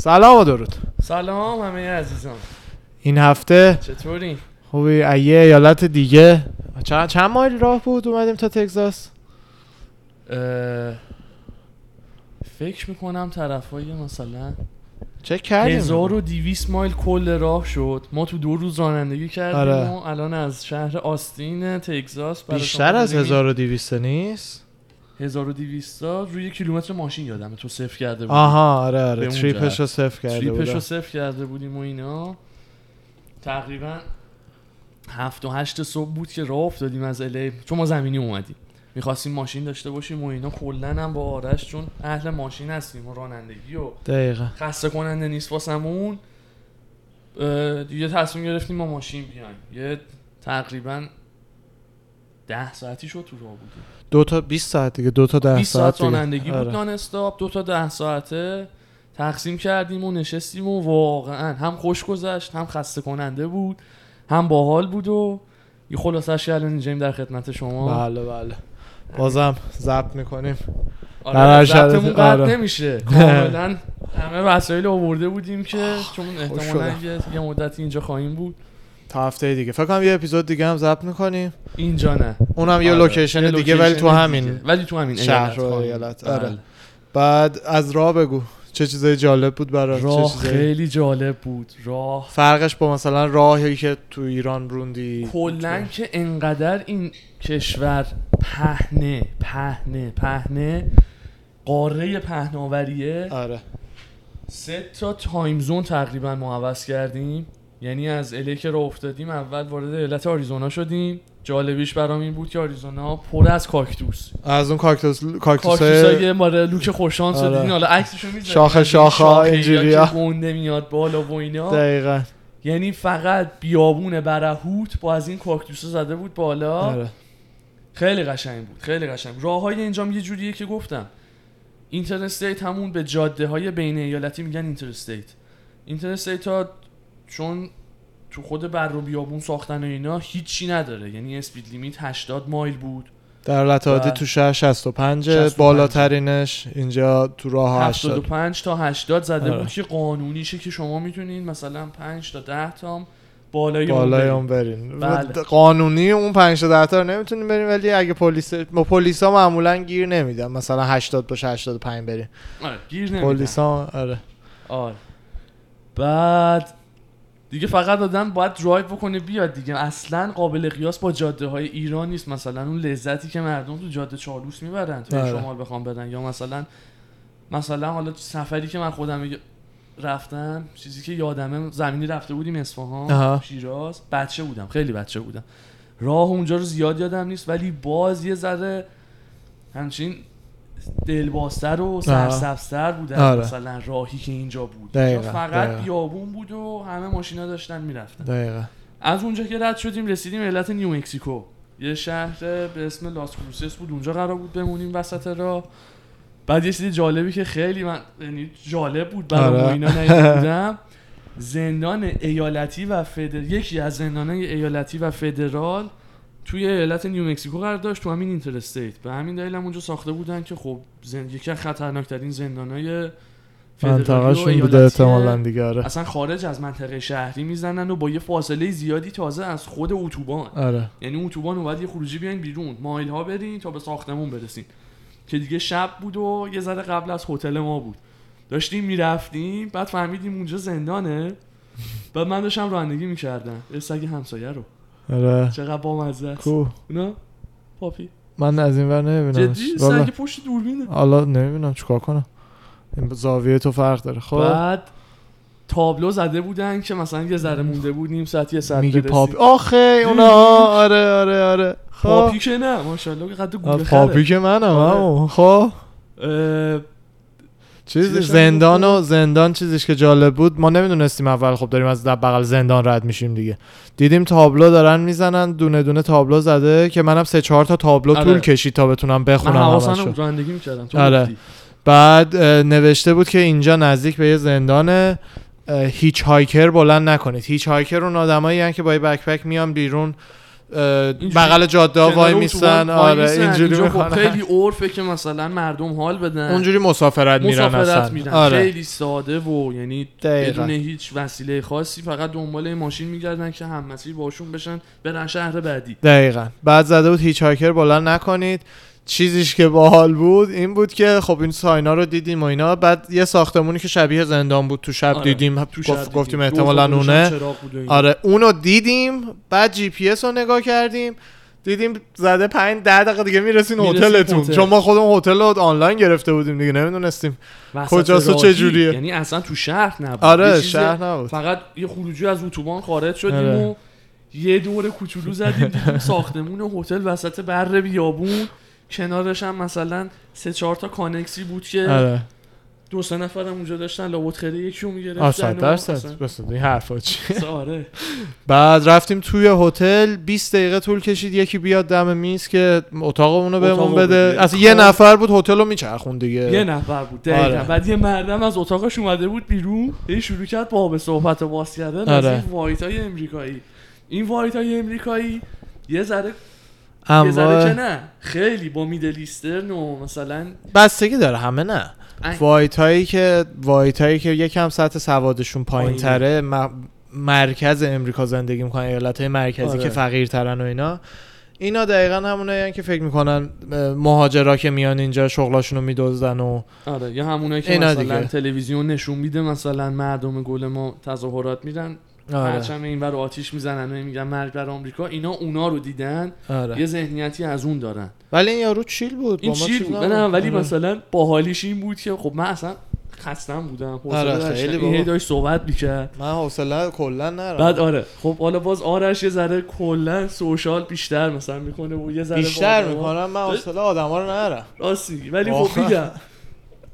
سلام و درود. سلام همه عزیزان. این هفته چطوری؟ خوبی؟ یه ایالت دیگه. چند, چند مایل راه بود اومدیم تا تگزاس؟ اه، فکر می‌کنم طرفای مثلا چک کردیم. 1200 مایل کل راه شد. ما تو دو روز رانندگی کردیم آره. و الان از شهر آستین تگزاس بیشتر از داریم 1200 نیست؟ 1200 تا روی کیلومتر ماشین یادمه. تو صفر کرده بودیم آها آره آره. تریپش. رو صفر کرده تریپش رو صفر کرده بودیم و اینا. تقریبا هفت و هشت صبح بود که راه افتادیم از الی چون ما زمینی اومدیم. می‌خواستیم ماشین داشته باشیم و اینا. کلا هم با آرش چون اهل ماشین هستیم و رانندگی و دقیقا. خسته کننده نیست واسمون دیگه تصمیم گرفتیم ما ماشین بیایم. یه تقریبا ده ساعتی شد تو راه بودیم. دو تا 20 ساعت دیگه دو تا 10 20 ساعت ساعت دیگه. رانندگی بود آره. نان استاپ دو تا ده ساعته تقسیم کردیم و نشستیم و واقعا هم خوش گذشت هم خسته کننده بود هم باحال بود و یه خلاصش که الان اینجاییم در خدمت شما. بله بله. بازم ضبط می‌کنیم. آره ضبطمون قطع آره. نمیشه. کاملا همه وسایل آورده بودیم که چون احتمالاً یه مدتی اینجا خواهیم بود. تا هفته دیگه فکر کنم یه اپیزود دیگه هم ضبط می‌کنیم اینجا نه اونم یه آره. لوکیشن یه دیگه ولی تو همین دیگه. ولی تو همین شهر و خواهیم. ایالت. بله. آره. بعد از راه بگو چه چیزای جالب بود برات چه راه چیزای خیلی جالب بود راه فرقش با مثلا راهی که تو ایران روندی کلا که انقدر این کشور پهنه پهنه پهنه قاره پهناوریه آره سه تا time zone تقریبا ما عوض کردیم یعنی از LA که راه افتادیم اول وارد ایالت آریزونا شدیم. جالبیش برام این بود که آریزونا پر از کاکتوس. از اون کاکتوس کاکتوس کاکتوسای مال لوک خوش‌شانس رو آره. دیدین. حالا عکسشو می‌ذاریم. شاخه شاخه‌ها اینجوریا. که گنده میاد بالا و اینا. دقیقا. یعنی فقط بیابون برهوت با از این کاکتوس زده بود بالا. آره. خیلی قشنگ بود خیلی قشنگ. راه های اینجام یه جوریه که گفتم. interstate همون به جاده های بین ایالتی میگن interstate. interstate ها چون تو خود بر و بیابون ساختن و اینا هیچی نداره. یعنی speed limit 80 مایل بود. در لطادی و تو شهر 65 65. بالاترینش اینجا تو راه 80 75 تا 80 زده آره. بود که قانونیشه که شما می‌تونین مثلا 5 تا 10 تام بالای اون بالای برین. اون برین. بله. قانونی اون 5 تا 10 تا رو نمی‌تونیم بریم ولی اگه پلیس ما پلیسا معمولا گیر نمیدن. مثلا 80 باشه 85 بریم آره گیر نمیدن. پلیسا آره. آره. بعد دیگه فقط آدم باید درایو بکنه بیاد دیگه. اصلا قابل قیاس با جاده های ایران نیست. مثلا اون لذتی که مردم تو جاده چالوس می‌برن تو آره. شمال بخوام برن یا مثلا مثلا حالا سفری که من خودم رفتم چیزی که یادمه زمینی رفته بودیم اصفهان. شیراز. بچه بودم خیلی بچه بودم. راه اونجا رو زیاد یادم نیست ولی باز یه ذره همچین دلبازتر و سرسبزتر بود از آره. مثلا راهی که اینجا بود. دقیقا، فقط دقیقا. بیابون بود و همه ماشینا داشتن می‌رفتن. دقیقا. از اونجا که رد شدیم رسیدیم ایالت نیو مکسیکو. یه شهر به اسم لاس کروسس بود. اونجا قرار بود بمونیم وسط راه. بعد یه چیز جالبی که خیلی من یعنی جالب بود برام آره. اینا بودم. زندان ایالتی و فدر یکی از زندانهای ایالتی و فدرال توی ایالت نیو مکسیکو قرار داشت تو همین اینترستیت. به همین دلیل هم اونجا ساخته بودن که خب زن... یکی از خطرناکترین و منطقهشون بوده. احتمالا دیگه آره. اصلا خارج از منطقه شهری می‌زنن و با یه فاصله زیادی تازه از خود اتوبان. آره. یعنی اتوبان رو باید یه خروجی بیاین بیرون. مایل ها برین تا به ساختمون برسین. که دیگه شب بود و یه ذره قبل از هتل ما بود. داشتیم می‌رفتیم بعد فهمیدیم اونجا زندانه. بعد من داشتم رانندگی می‌کردم. یه سگ همسایه رو. آره. چقدر بامزه است. کو؟ اونا پاپی. من از این ور نمی‌بینم جدی؟ سگ پشت دوربینه. حالا نمی‌بینم چیکار کنم؟ این زاویه تو فرق داره. خب. بعد تابلو زده بودن که مثلا یه ذره مونده بود نیم ساعت یه ساعت برسیم. پاپی. آخه اونا. آره آره آره. خب. پاپی که نه. ماشاءالله قد آه، گوله پاپی که منم آره. خب. چیز زندان؟ و زندان چیزیش که جالب بود. ما نمی‌دونستیم اول خب داریم از بغل زندان رد میشیم دیگه. دیدیم تابلو دارن می‌زنن دونه دونه تابلو زده که منم سه چهار تا تابلو آره. طول کشید تا بتونم من بخونم حواسم رانندگی می‌کردم. تو آره. بعد نوشته بود که اینجا نزدیک به یه زندانه. hitchhiker بلند نکنید. hitchhiker اون آدمایی که با یه backpack میان بیرون. بغل جاده وای وای آره. اینجوری خب می‌کنن خیلی عرفه که مثلا مردم حال بدن. اونجوری مسافرت میرن مسافرت میرن. آره. خیلی ساده و یعنی دقیقاً. بدون هیچ وسیله خاصی فقط دنبال ماشین میگردن که هم مسیر باشون بشن برن شهر بعدی. دقیقا. بعد زده بود هیچ هاکر بلند نکنید. چیزیش که باحال بود این بود که خب این ساینا رو دیدیم و اینا بعد یه ساختمونی که شبیه زندان بود تو شب آره، دیدیم تو دیدیم. گفتیم دور احتمالا اونه. آره اونو دیدیم بعد جی پی اس رو نگاه کردیم دیدیم زده پنج ده دقیقه دیگه می‌رسین هتلتون هتل. چون ما خودمون هتل رو آنلاین گرفته بودیم دیگه نمی‌دونستیم کجاست و راهی. چجوریه؟ یعنی اصلا تو شهر نبود آره شهر نبود فقط یه خروجی از اتوبان خارج شدیم آره. و یه دور کوچولو زدیم دیدیم ساختمون هتل وسط بر بیابون کنارش هم مثلا سه چهار تا کانکسی بود که آره دو سه نفرم اونجا داشتن لابد خیلی یکی رو می‌گرفتن آه، صد درصد بس این حرفا چی آره بعد رفتیم توی هتل 20 دقیقه طول کشید یکی بیاد دم میز که اتاقمون رو بهمون بده. اصلا یه. نفر بود هتل رو میچرخون دیگه یه نفر بود دقیقا آره. بعد یه مردم از اتاقش اومده بود بیرون هی شروع کرد با به صحبت و باز کردن از آره. این white های امریکایی این white های امریکایی یه ذره که انواع نه. خیلی با Middle Eastern و مثلا بستگی داره همه نه. ای- white هایی که white هایی که یکم سطح سوادشون پایین تره مرکز امریکا زندگی می‌کنن ایالت های مرکزی آره. که فقیرترن و اینا. اینا دقیقا همونه که فکر می‌کنن مهاجرا که میان اینجا شغلاشون رو میدزدن و آره یا همونایی که مثلا دیگه. تلویزیون نشون میده مثلا مردم گل ما تظاهرات میرن آره. پرچم این بر آتیش می‌زنن و میگن مرگ بر آمریکا اینا اونا رو دیدن. آره. یه ذهنیتی از اون دارن. ولی این یارو چیل بود؟ این با ما چی چیز بود. نه ولی آره. مثلا باحالیش این بود که خب من اصلا خستم بودم. آره،. خیلی این داشت صحبت می‌کرد. من حوصله کلا نرم بعد آره. خب حالا باز آرش یه ذره کلا سوشال بیشتر مثلا می‌کنه و یه ذره بیشتر می‌کنم من حوصله آدما رو نرم راست میگی ولی. خب میگم.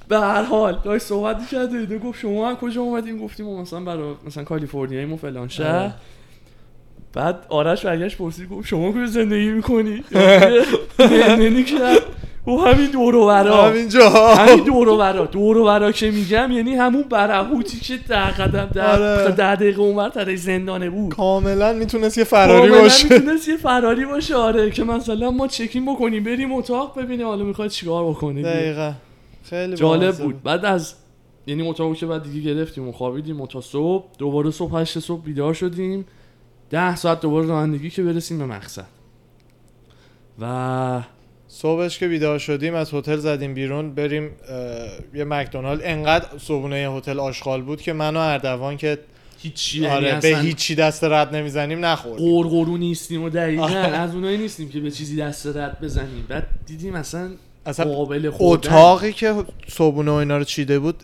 به هر حال داشت صحبت می‌کرد و اینا گفت شما هم کجا اومدیم گفتیم ما مثلا برای مثلا کالیفرنیاییم و فلان شهر. بعد آرش برگشت پرسید گفت شما کجا زندگی می‌کنی؟ کرد. و همین دور و برا همینجا همین دور و برا دور و برا که میگم یعنی همون برهوتی که ده قدم ده, آره. ده دقیقه اونور تره زندانه بود. کاملا می‌تونست یه فراری کاملا باشه. می‌تونست یه فراری باشه آره. که مثلا ما چکین بکنیم بریم اتاق ببینیم حالا می‌خواد چیکار بکنه دقیقا. خیلی جالب بود. بعد از یعنی اتاقو که بعد دیگه گرفتیم و خوابیدیم و تا صبح دوباره صبح هشت صبح بیدار شدیم. ده ساعت دوباره رانندگی که برسیم به مقصد. و صبحش که بیدار شدیم از هتل زدیم بیرون بریم یه مکدونالد. انقدر صبحونه هتل آشغال بود که من و اردوان که هیچی یعنی آره به اصلا هیچی دست رد نمی‌زنیم نخوردیم. قرقرو نیستیم و دقیقا آره. از اونایی نیستیم که به چیزی دست رد بزنیم. بعد دیدیم اصلا اصلا قابل خوردن. اتاقی که صبحونه و اینا رو چیده بود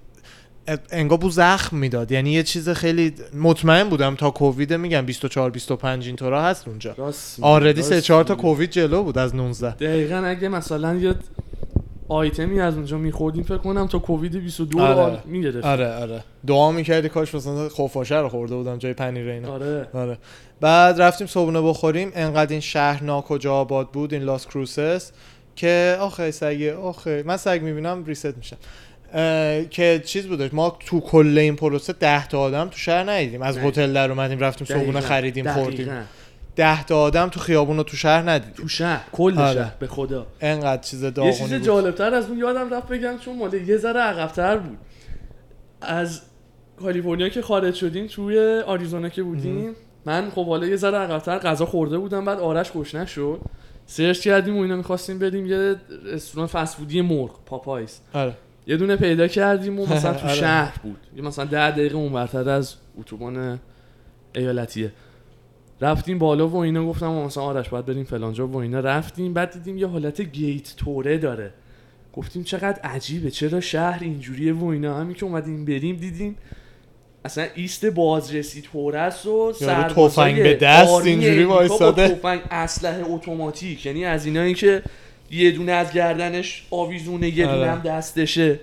انگار بو زخم می‌داد. یعنی یه چیز خیلی مطمئن بودم تا کووید میگم 24 25 اینطورا هست اونجا. آردی راست سه چهار تا میگی. کووید جلو بود از 19 دقیقا اگه مثلا یه آیتمی از اونجا میخوردیم فکر کنم تا کووید 22 آره. می‌گرفت. آره آره. دعا می‌کردی کاش مثلا خفاشه رو خورده بودم جای پنیر اینا. آره. آره. بعد رفتیم صبحونه بخوریم. انقدر این شهر ناکجا آباد بود این لاس کروسس که آخه سگه آخه من سگ می‌بینم reset میشم. که چیز بودش ما تو کل این پروسه ده تا آدم تو شهر ندیدیم. از. هتل در اومدیم رفتیم صبحونه خریدیم دقیقاً. خوردیم. ده تا آدم تو خیابون رو تو شهر ندیدیم. تو شهر. کل آره. شهر به خدا. انقدر چیز یه داغونی چیز بود. جالبتر از اون یادم رفت بگم چون مال یه ذره عقبتر بود. از کالیفرنیا که خارج شدیم توی آریزونا که بودیم من خب حالا یه ذره عقبتر غذا خورده بودم بعد آرش گشنه شد search کردیم و اینا می‌خواستیم بریم یه رستوران فست فودی مرغ Popeyes آره. یه دونه پیدا کردیم و مثلا تو آره. شهر بود. یه مثلا ده دقیقه اونورتر از اتوبان ایالتیه. رفتیم بالا و اینا گفتم و مثلا آرش باید بریم فلانجا و اینا رفتیم. بعد دیدیم یه حالت گیت توره داره. گفتیم چقدر عجیبه چرا شهر اینجوریه و اینا. همین که اومدیم بریم دیدیم اصلا ایست بازرسی توره است و تفنگ به دست اینجوری وایساده. تفنگ اسلحه اتوماتیک یعنی از اینایی که یه دونه از گردنش آویزونه یه دونه آره. هم دستشه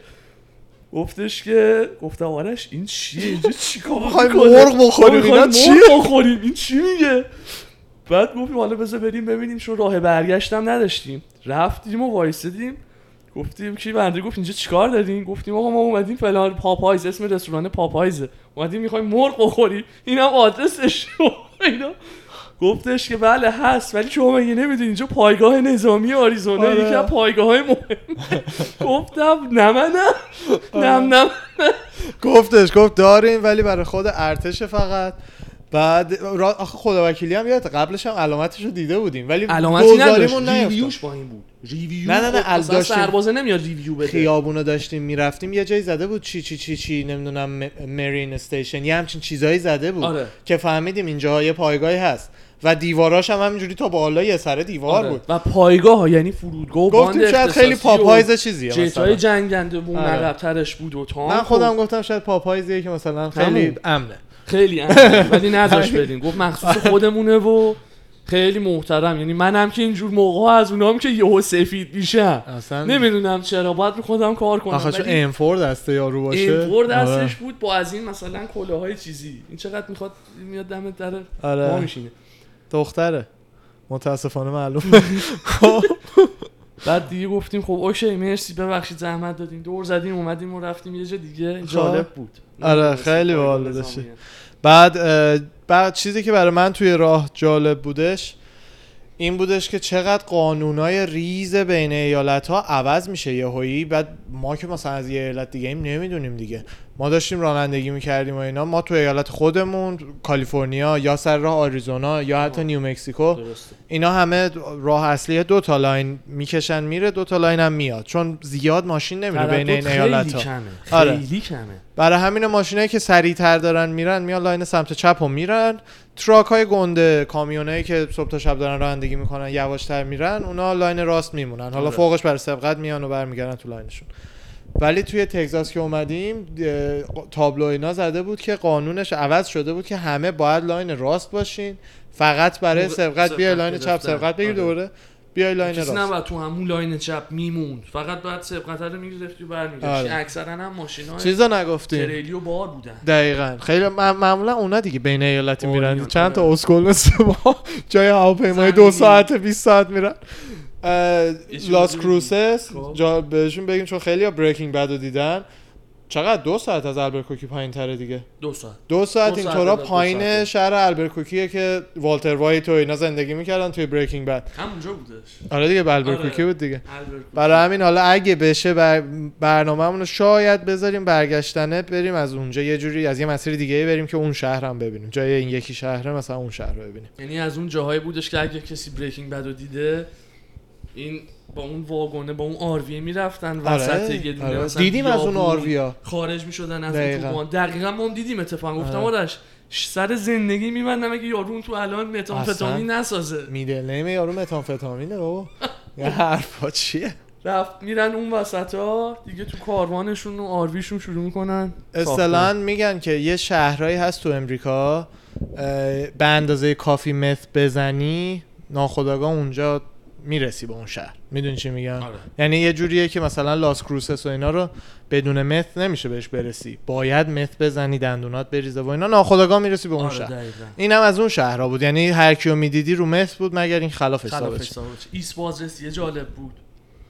گفتش که گفتم آرش این چیه اینجا چیکار می‌خوایم؟ مرغ بخوریم، اینا چیه؟ بخوریم این چی میگه بعد گفتیم حالا بذار بریم ببینیم چون راه برگشتم نداشتیم رفتیم و وایسادیم گفتیم کی بنده؟ گفت اینجا چیکار دارین گفتیم آقا ما اومدیم فلان پاپایز اسم رستوران پاپایزه. اومدیم می‌خوایم مرغ بخوریم. اینم آدرسش. اینا. گفتش که بله هست ولی شما مگه نمی‌دونی؟ اینجا پایگاه نظامی آریزونا آره. یکی از پایگاه های مهم. گفتم نه من نه. نم نم گفتش گفت داریم ولی برای خود ارتش فقط. بعد را... آخه خدا وکیلی هم یادت قبلش هم علامتش رو دیده بودیم ولی علامتی نداشت. review ش با این بود review نه، نه، نه، مثلا داشتیم. سربازه نمیاد review بده خیابونو داشتیم می‌رفتیم یه جایی زده بود چی چی چی چی نمی‌دونم م- marine station یه همچین چیزایی زده بود آره. که فهمیدیم اینجا یه پایگاهی هست و دیواراش هم همینجوری تا بالا یه سر دیوار آره. بود و پایگاه ها یعنی فرودگاه و باند گفتیم شاید خیلی پاپایز چیزیه جت های مثلا جنگنده بود آره. بود و تانک من و خودم گفتم شاید پاپایزیه که مثلا خیلی. امنه خیلی. ولی نذاش بدیم گفت مخصوص خودمونه و خیلی محترم. یعنی منم که اینجور موقع از اونام که یهو سفید میشم اصلا نمی‌دونم چرا. باید رو خودم کار کنم. آخه چون ولی ام فور دسته یارو باشه. اینفور آره. دستش بود با از این مثلا کلاهای چیزی. این چقدر می‌خواد میاد دم در آره. ما میشینه. دختره. متاسفانه معلوم. بعد دیگه گفتیم خب اوکی مرسی ببخشید زحمت دادیم. دور زدیم اومدیم و رفتیم یه جا دیگه. خب. جالب بود. آره، خیلی باحال. بعد بعد چیزی که برای من توی راه جالب بودش این بودش که چقدر قانونای ریز بین ایالت ها عوض میشه یهویی. بعد ما که مثلا از یه ایالت دیگه ایم نمی‌دونیم دیگه. ما داشتیم رانندگی می‌کردیم و اینا. ما تو ایالت خودمون کالیفرنیا یا سر راه آریزونا یا حتی. نیو مکسیکو اینا همه راه اصلی دو تا لاین می‌کشن میره دو تا لاین هم میاد. چون زیاد ماشین نمیره بین این ایالت خیلی ها کمه. آره. خیلی کمه. برای همین ماشینایی که سریعتر دارن میرن میان لاین سمت چپ و میرن. truck های گنده کامیونایی که صبح تا شب دارن رانندگی می‌کنن یواشتر میرن اونا لاین راست میمونن حالا آره. فوقش برای سبقت میان و برمیگردن تو لاینشون ولی توی تگزاس که اومدیم تابلو اینا زده بود که قانونش عوض شده بود که همه باید لاین راست باشین فقط برای سبقت سبقت لاین چپ. سبقت بگیر آره. دوباره بیای لاین راست نباید تو همون لاین چپ میموند فقط بعد سبقت رو می‌گرفتی برمیگشتی آره. اکثرا هم ماشین های چیزا نگفتیم تریلی و بار بودن دقیقا خیلی معمولا اونا دیگه بین ایالتی میرن آریون، چند تا آره. اسکل مثل ما جای هواپیمای دو. ساعت 20 ساعت میرن لاس؟ کروسس. جا بهشون بگیم چون خیلی ها Breaking Bad رو دیدن چقدر دو ساعت از البرکوکی پایین تره دیگه؟ دو ساعت. دو ساعت دو اینطورا پایین. شهر البرکوکیه که والتر وایت و اینا زندگی می‌کردن توی Breaking Bad همونجا بودش. آره دیگه به البرکوکی آره. بود دیگه. برای همین حالا اگه بشه بر برنامه‌مون رو شاید بذاریم برگشتنه بریم از اونجا یه جوری از یه مسیر دیگه بریم که اون شهر هم ببینیم. جای این یکی شهره مثلا اون شهر رو ببینیم. یعنی از اون جاهایی بودش که اگه کسی بریکینگ بد رو دیده این با اون واگنه با اون آرویه می‌رفتن وسط یه دونه آره. مثلا دیدیم از اون. آرویا. خارج می‌شدن از دقیقاً. اتوبان دقیقا ما هم دیدیم اتفاقا. گفتم آره. آرش سر زندگی میبندم اگه یارو اون تو الان متامفتامین نسازه. میدل نیم یارو متامفتامینه بابا. یه حرفا چیه؟ رفت میرن اون وسط ها دیگه تو کاروانشون و آرویشون شروع می‌کنن. اصطلاحا میگن که یه شهرهایی هست تو امریکا به اندازه کافی meth بزنی ناخداگاه اونجا می‌رسی به اون شهر می‌دونی چی میگن آره. یعنی یه جوریه که مثلا لاس کروسس و اینا رو بدون meth نمیشه بهش برسی باید meth بزنی دندونات بریزه و اینا ناخداگاه می‌رسی به اون آره شهر دقیقاً. این هم از اون شهرها بود یعنی هر کیو می‌دیدی رو meth بود مگر این خلاف حسابش. ایست بازرسی یه جالب بود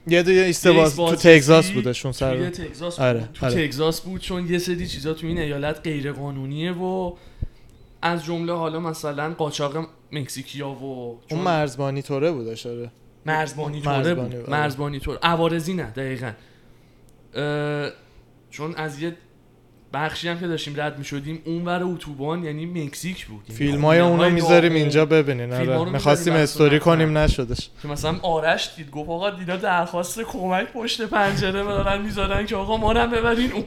یه دو ایست ایستباز تو تگزاس بودشون سر تگزاس آره، بود. تو آره. تگزاس بود چون یه سری چیزا تو این ایالت غیر قانونیه و از جمله حالا مثلا قاچاق مکزیکیا و اون چون مرزبانی توره بودش آره. مرزبانی توره مرزبانی، بود آره. مرزبانی توره. عوارضی نه دقیقا. اه، چون از یه بخشی هم که داشتیم رد می شدیم اون ور اتوبان یعنی مکزیک بود. یعنی فیلم های اونو می‌ذاریم. اینجا ببینین آره. می‌خواستیم استوری کنیم. نشدش. که مثلا آرش دید گفت آقا دینا درخواست کمک پشت پنجره دارن می‌ذارن که آقا ما رو هم ببرین اون.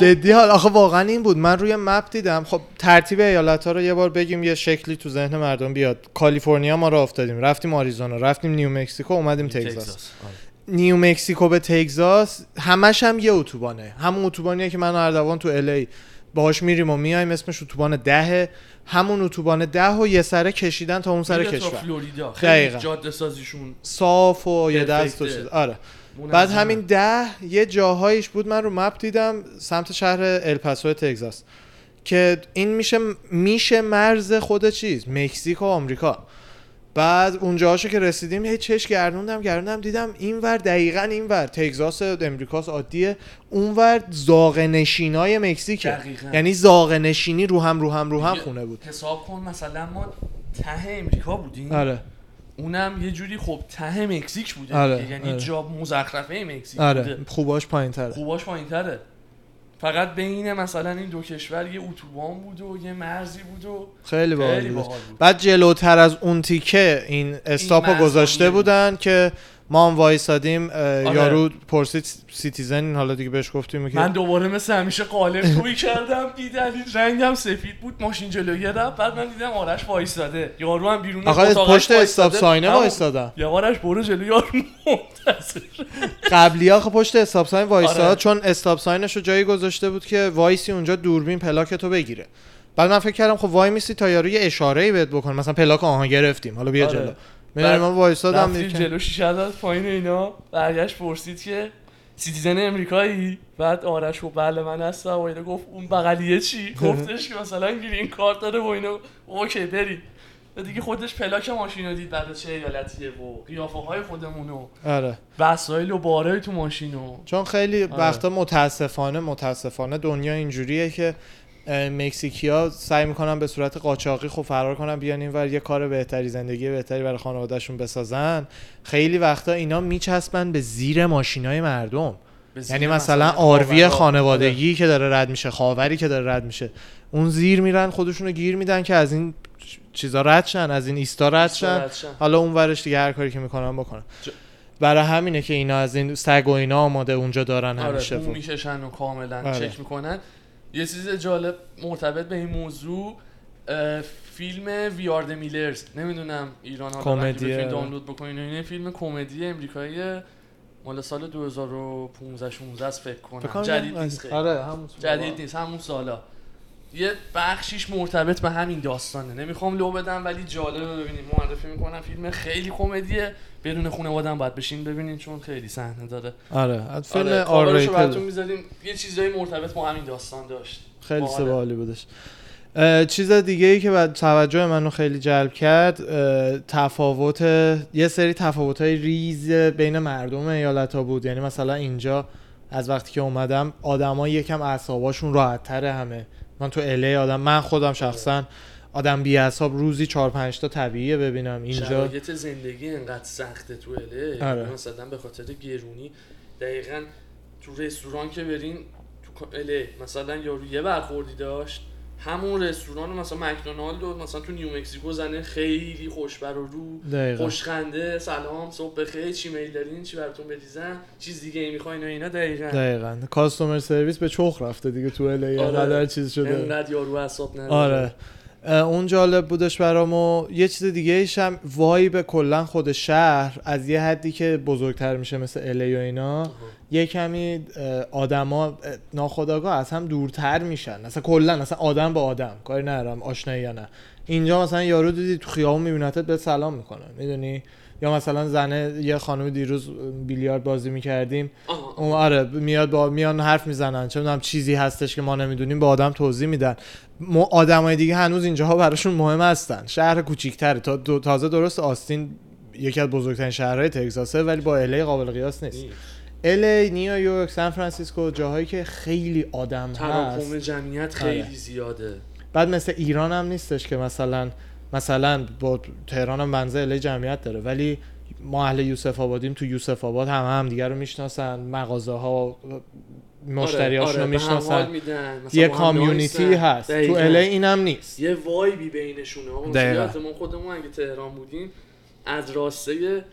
جدی حال آخه واقعا این بود. من روی مپ دیدم. خب ترتیب ایالت ها رو یه بار بگیم یه شکلی تو ذهن مردم بیاد. کالیفرنیا ما رو افتادیم. رفتیم آریزونا رفتیم نیو مکسیکو اومدیم تگزاس. آره. نیو مکسیکو به تگزاس همش هم یه اتوبانه. همون اتوبانیه که من و اردوان تو الی باهاش میریم و میایم اسمش اتوبان دهه. همون اتوبان ده و یه سره کشیدن تا اون سر کشور. فلوریدا. خیلی دقیقاً. جاده سازیشون صاف و یه دست و. چیز. آره. بعد همین ده یه جاهایش بود من رو مپ دیدم سمت شهر الپاسو تگزاس. که این میشه میشه مرز خود چیز مکزیک و آمریکا. بعد اونجاهاشو که رسیدیم هی چش گردوندم گردوندم دیدم اینور دقیقا اینور تگزاس امریکاست عادیه. اونور زاغ نشینای مکزیکه. دقیقاً. یعنی زاغ نشینی رو هم رو هم رو هم خونه بود. حساب کن مثلا ما ته امریکا بودیم. آره. اونم یه جوری خب ته مکزیک بوده. آره،. یعنی آره. جا مزخرفه مکزیک آره. بوده. خوباش پایین تره خوباش پایین تره فقط بین مثلا این دو کشور یه اتوبان بود و یه مرزی بود و خیلی باحال بود بود بعد جلوتر از اون تیکه این stop و گذاشته بود. بودن که ما هم وایسادیم آره. یارو پرسید citizen حالا دیگه بهش گفتیم که من دوباره مثل همیشه قالب توی کردم بیدلیل رنگم سفید بود ماشین جلویی رفت بعد من دیدم آرش وایساده یارو هم بیرون آقا پشت stop. sign ه. وایسادم یا آرش برو جلوی یارو منتظر قبلی آخه پشت stop sign وایساد آره. چون stop sign ش رو جایی گذاشته بود که وایسی اونجا دوربین پلاک تو بگیره بعد من فکر کردم خب وای میسی تا یارو یه اشاره ای بهت بکنه مثلا پلاک آها گرفتیم حالا بیا آره. جلو می‌دونی من وایسادم رفتیم دیگه. جلو شیشه داد پایین اینا. برگشت پرسید که citizen امریکایی؟ بعد آرش گفت بله من هستم. و اینا گفت اون بغلیه چی؟ گفتش که مثلا green card داره و اینا. اوکی برید و دیگه خودش پلاک ماشین رو دید بعد چه ایالتیه و قیافه های خودمونو. آره. وسایل و بارای تو ماشینو. چون خیلی آره. وقتا متاسفانه متاسفانه دنیا اینجوریه که مکزیکیا سعی می‌کنن به صورت قاچاقی خب فرار کنن بیان اینور یه کار بهتری زندگی بهتری برای خانوادهشون بسازن. خیلی وقتا اینا میچسبن به زیر ماشینای مردم. یعنی مثلا آروی. خانوادگی که داره رد میشه خاوری که داره رد میشه اون زیر میرن خودشونو گیر میدن که از این چیزا رد شن از این ایستا رد شن. حالا اون ورش دیگه هر کاری که می‌کنن بکنن. برای همینه که اینا از این سگ و اینا آماده اونجا دارن همیشه. آره و- می‌کشن و کاملا آره. چک می‌کنن. یه چیز جالب مرتبط به این موضوع فیلم وی آر د میلرز نمی‌دونم ایران ها. فیلم دانلود بکنین این فیلم کمدی امریکایی مال سال 2015 16 است فکر کنم. جدید نیست خیلی. آره همون جدید نیست همون سالا. یه بخشیش مرتبط به همین داستانه. نمی‌خوام لو بدم ولی جالبه ببینیم معرفی می‌کنم. فیلم خیلی کمدیه. بدون خانواده هم باید بشین ببینین چون خیلی صحنه داره. آره از فیلم آره، آر کاورشو براتون می‌ذاریم. یه چیزایی مرتبط با همین داستان داشت. خیلی. سوالی بودش. چیز دیگه ای که بعد توجه منو خیلی جلب کرد تفاوت یه سری تفاوت های ریز بین مردم ایالت ها بود. یعنی مثلا اینجا از وقتی که اومدم آدما یکم اعصاباشون راحت تره همه. من تو الی آدم من خودم شخصا آدم بی اعصاب روزی 4 5 تا طبیعیه ببینم. اینجا شرایط زندگی انقدر سخته تو اله آره. مثلا به خاطر گرونی. دقیقا تو رستوران که برین تو اله مثلا یارو یه برخوردی داشت همون رستوران مثلا مکدونالد مثلا تو نیو مکزیکو زنه خیلی خوشبر و رو دقیقا. خوشخنده سلام صبح بخیر چی میل دارین چی براتون بریزن چیز دیگه ای می‌خواین و اینا دقیقا. دقیقا. کاستومر سرویس به چخ رفته دیگه تو الی آره. چیز شده. انقدر یارو اعصاب نداره. آره. اون جالب بودش برامو یه چیز دیگه ایش هم وایب کلا خود شهر از یه حدی که بزرگتر میشه مثل الی و اینا. یه کمی آدما اه، ناخداگاه از هم دورتر میشن. اصلا کلا اصلا آدم با آدم. کاری ندارم آشنایی یا نه. اینجا مثلا یارو دیدی تو خیابون میبینتت به سلام می‌کنه. می‌دونی؟ یا مثلا زنه یه خانم دیروز بیلیارد بازی می‌کردیم. اون آره میاد با میان حرف می‌زنن چه می‌دونم چیزی هستش که ما نمی‌دونیم به آدم توضیح میدن. آدمای دیگه هنوز اینجاها براشون مهم هستن شهر کوچیک‌تره تا دو... تازه درست آستین یکی از بزرگترین شهرهای تگزاسه ولی با الی قابل قیاس نیست نیست. الی نیویورک سان فرانسیسکو جاهایی که خیلی آدم هست تراکم جمعیت خیلی آره. زیاده بعد مثل ایران هم نیستش که مثلا مثلا با تهران هم الی جمعیت داره ولی ما اهل یوسف آبادیم تو یوسف آباد هم هم دیگه رو می‌شناسن مغازه ها مشتریاشون رو آره، حال می‌شناسن یه کامیونیتی. هست. تو دقیقاً. الی اینم نیست. یه وایبی بینشونه. ما خودمون اگه تهران بودیم از راسته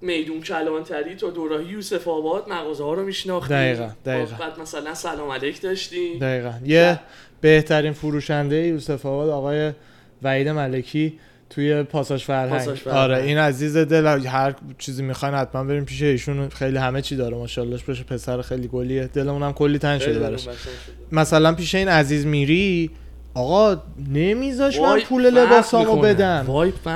میدون کلانتری تا دوراهی یوسف آباد مغازه ها رو میشناختیم. دقیقاً، دقیقاً. بعد مثلا سلام علیک داشتیم. دقیقا. یه بهترین فروشنده یوسف آباد آقای وحید ملکی توی پاساژ فرهنگ. پاساژ فرهنگ. آره این عزیز دل هر چیزی می‌خواین حتما بریم پیش ایشون. خیلی همه چی داره ماشاءالله بشه پسر خیلی گلیه. دلمون هم کلی تنگ شده براش. مثلا پیش این عزیز میری آقا نمیذاش من پول لباسامو. بدم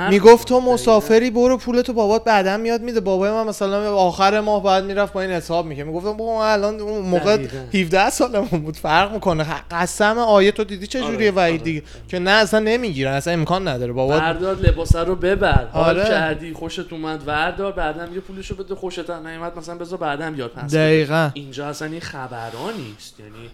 می‌گفت تو. مسافری برو پولتو بابات بعدا میاد میده بابای من مثلا آخر ماه بعد می‌رفت با این حساب می‌کنه می‌گفتم بابا من الان اون موقع دقیقاً. 17 سالمون بود فرق می‌کنه قسم آیه تو دیدی چه جوریه آره، آره. دیگه که نه اصلا نمی‌گیرن اصلا امکان نداره بابات بردار لباسه رو ببر حال آره. کردی خوشت اومد وردار بعدم یه پولشو بده خوشت نیومد مثلا بذار بعدم بیاد پس. دقیقا اینجا اصلا این خبران نیست یعنی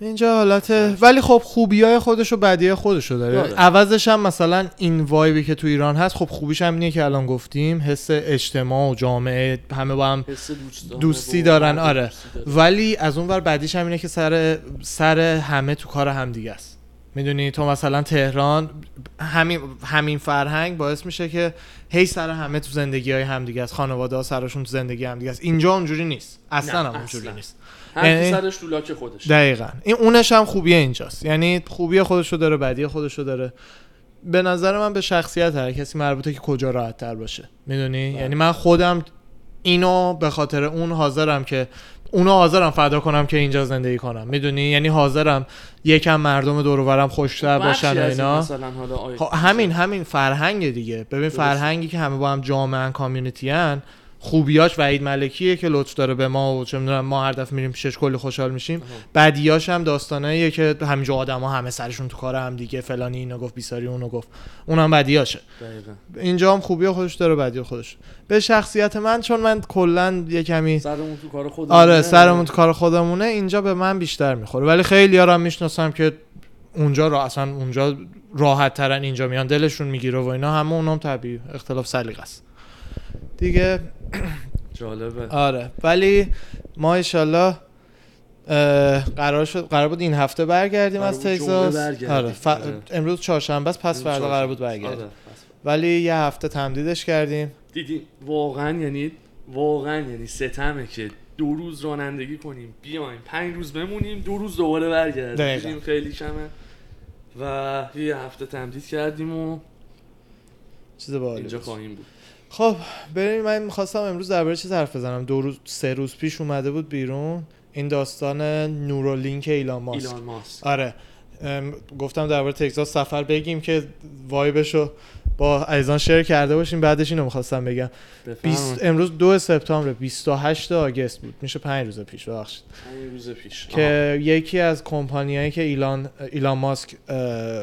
اینجا حالت ولی خب خوبی های خودش و بدی خودش رو داره. داره. عوضش هم مثلا این وایبی که تو ایران هست خب خوبیش هم اینه که الان گفتیم حس اجتماع و جامعه همه با هم دوست دوستی دارن آره. ولی از اون ور بعدیش هم اینه که سر سر همه تو کار همدیگه است. می‌دونی؟ تو مثلا تهران همین همین فرهنگ باعث میشه که هی سر همه تو زندگی های همدیگه است. خانواده ها سرشون تو زندگی همدیگه است. اینجا اونجوری نیست. اصلا هم اونجوری. نیست. هر یعنی- سرش تو لاک خودش دقیقا. این اونش هم خوبی اینجاست. یعنی خوبی خودش رو داره بدی خودش رو داره. به نظر من به شخصیت هر کسی مربوطه که کجا راحت تر باشه. می‌دونی؟ بله. یعنی من خودم اینو به خاطر اون حاضرم که اونو حاضرم فدا کنم که اینجا زندگی کنم. می‌دونی؟ یعنی حاضرم یکم مردم دور و برم خوشتر باشن اینا. مثلا حالا خب همین همین فرهنگ دیگه. ببین درسته. فرهنگی که همه با هم جامعه کامیونیتی ان خوبیاش وحید ملکیه که لطف داره به ما و چه می‌دونم ما هر دفعه میریم پیشش کلی خوشحال میشیم. بدیاش هم داستاناییه که همینجا آدما همه سرشون تو کار هم دیگه فلانی اینو گفت بیساری اونو گفت. اونم بدیاشه. دقیقاً. اینجا هم خوبی خودش داره بدی خودش به شخصیت من چون من کلا یه کمی سرمون تو کار خود آره سرمون تو کار خودمونه اینجا به من بیشتر می‌خوره. ولی خیلی هم می‌شناسم که اونجا را اصلا اونجا راحت ترن اینجا میان دلشون می‌گیره و اینا همه اونام طبیعی. اختلاف سلیقه است دیگه. جالبه. آره. ولی ما ایشالله اه، قرار شد قرار بود این هفته برگردیم از تگزاس. آره ف... آره. امروز چهارشنبه است پس فردا قرار بود برگردیم. آره،. ولی یه هفته تمدیدش کردیم. دیدی واقعا یعنی واقعا یعنی ستمه که دو روز رانندگی کنیم بیایم پنج روز بمونیم دو روز دوباره برگردیم. خیلی کمه و یه هفته تمدید کردیم و چیز باحالی اینجا. خواهیم بود. خب بریم من می‌خواستم امروز درباره چیز حرف بزنم. دو روز سه روز پیش اومده بود بیرون این داستان نورولینک ایلان ماسک. ایلان ماسک. آره. گفتم درباره تگزاس سفر بگیم که vibe شو با عزیزان share کرده باشیم. بعدش اینو می‌خواستم بگم. 20 بفرمایید. امروز دو سپتامبر 28 آگست بود. میشه پنج روز پیش ببخشید. پنج روز پیش. که یکی از کمپانیایی که ایلان ایلان ماسک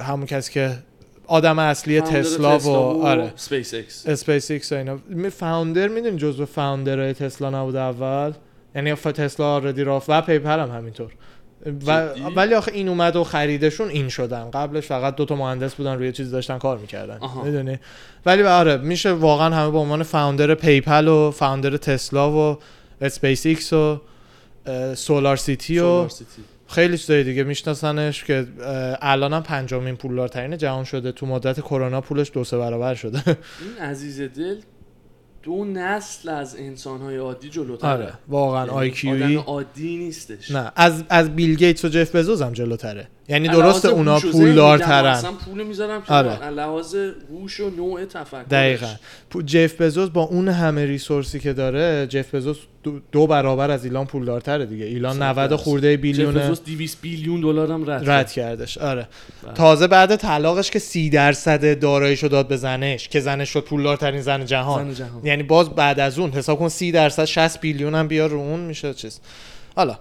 همون کسی که آدم اصلی تسلا و آره. SpaceX SpaceX و اینا. می founder می‌دونی جزو founder های تسلا نبود اول؟ یعنی تسلا آردی رافت و پیپل هم همینطور. و؟ ولی آخه این اومد و خریدشون این شدن. قبلش فقط دو تا مهندس بودن روی چیز داشتن کار می‌کردن. می‌دونی؟ ولی آره میشه واقعا همه به عنوان فاوندر پیپل و فاوندر تسلا و اسپیس ایکس و سولار سیتی و سولار سیتی. خیلی چیزای دیگه میشناسنش که اه، الان هم پنجمین پولدارترین جهان شده. تو مدت کرونا پولش دو سه برابر شده. این عزیز دل دو نسل از انسانهای عادی جلوتره. آره واقعا یعنی آی آدم عادی نیستش. نه از از بیل گیتس و جف بزوس هم جلوتره. یعنی هوش اونا پولدارترن اصلا پول می‌ذارم که آره. لحاظ هوش و نوع تفکر دقیقا. جف بزوس با اون همه resource ی که داره جف بزوس دو, برابر از ایلان پولدارتره دیگه. ایلان صد 90 درصد. خورده billion 200 billion دلار هم رد, رد کرد. کردش. آره. بله. تازه بعد طلاقش که سی درصد داراییشو داد به زنش که زنش شد پولدارترین زن جهان. زن جهان. یعنی باز بعد از اون حساب کن سی درصد 60 billion هم بیار رو اون میشه چیز. حالا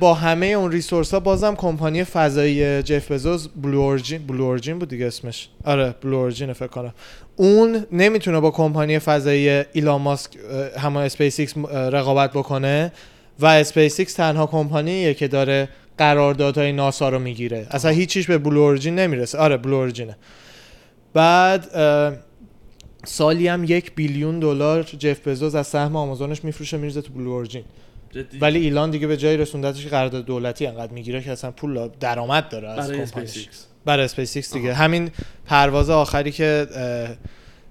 با همه اون resource ها بازم کمپانی فضایی جف بزوس Blue Origin Blue Origin بود دیگه اسمش. آره Blue Origin فکر کنم. اون نمی‌تونه با کمپانی فضایی ایلان ماسک همون اسپیس ایکس رقابت بکنه و اسپیس ایکس تنها کمپانیه که داره قراردادهای ناسا رو می‌گیره. اصلا هیچیش به Blue Origin نمی‌رسه. آره Blue Origin ه بعد سالی هم یک billion دلار جف بزوس از سهم آمازونش میفروشه میریزه تو Blue Origin جدی ولی ایلان دیگه به جایی رسوندتش که قرارداد دولتی انقدر می‌گیره که اصلا پول درآمد داره از برای کمپانیش. اسپیس ایکس برای اسپیس ایکس دیگه. آها. همین پرواز آخری که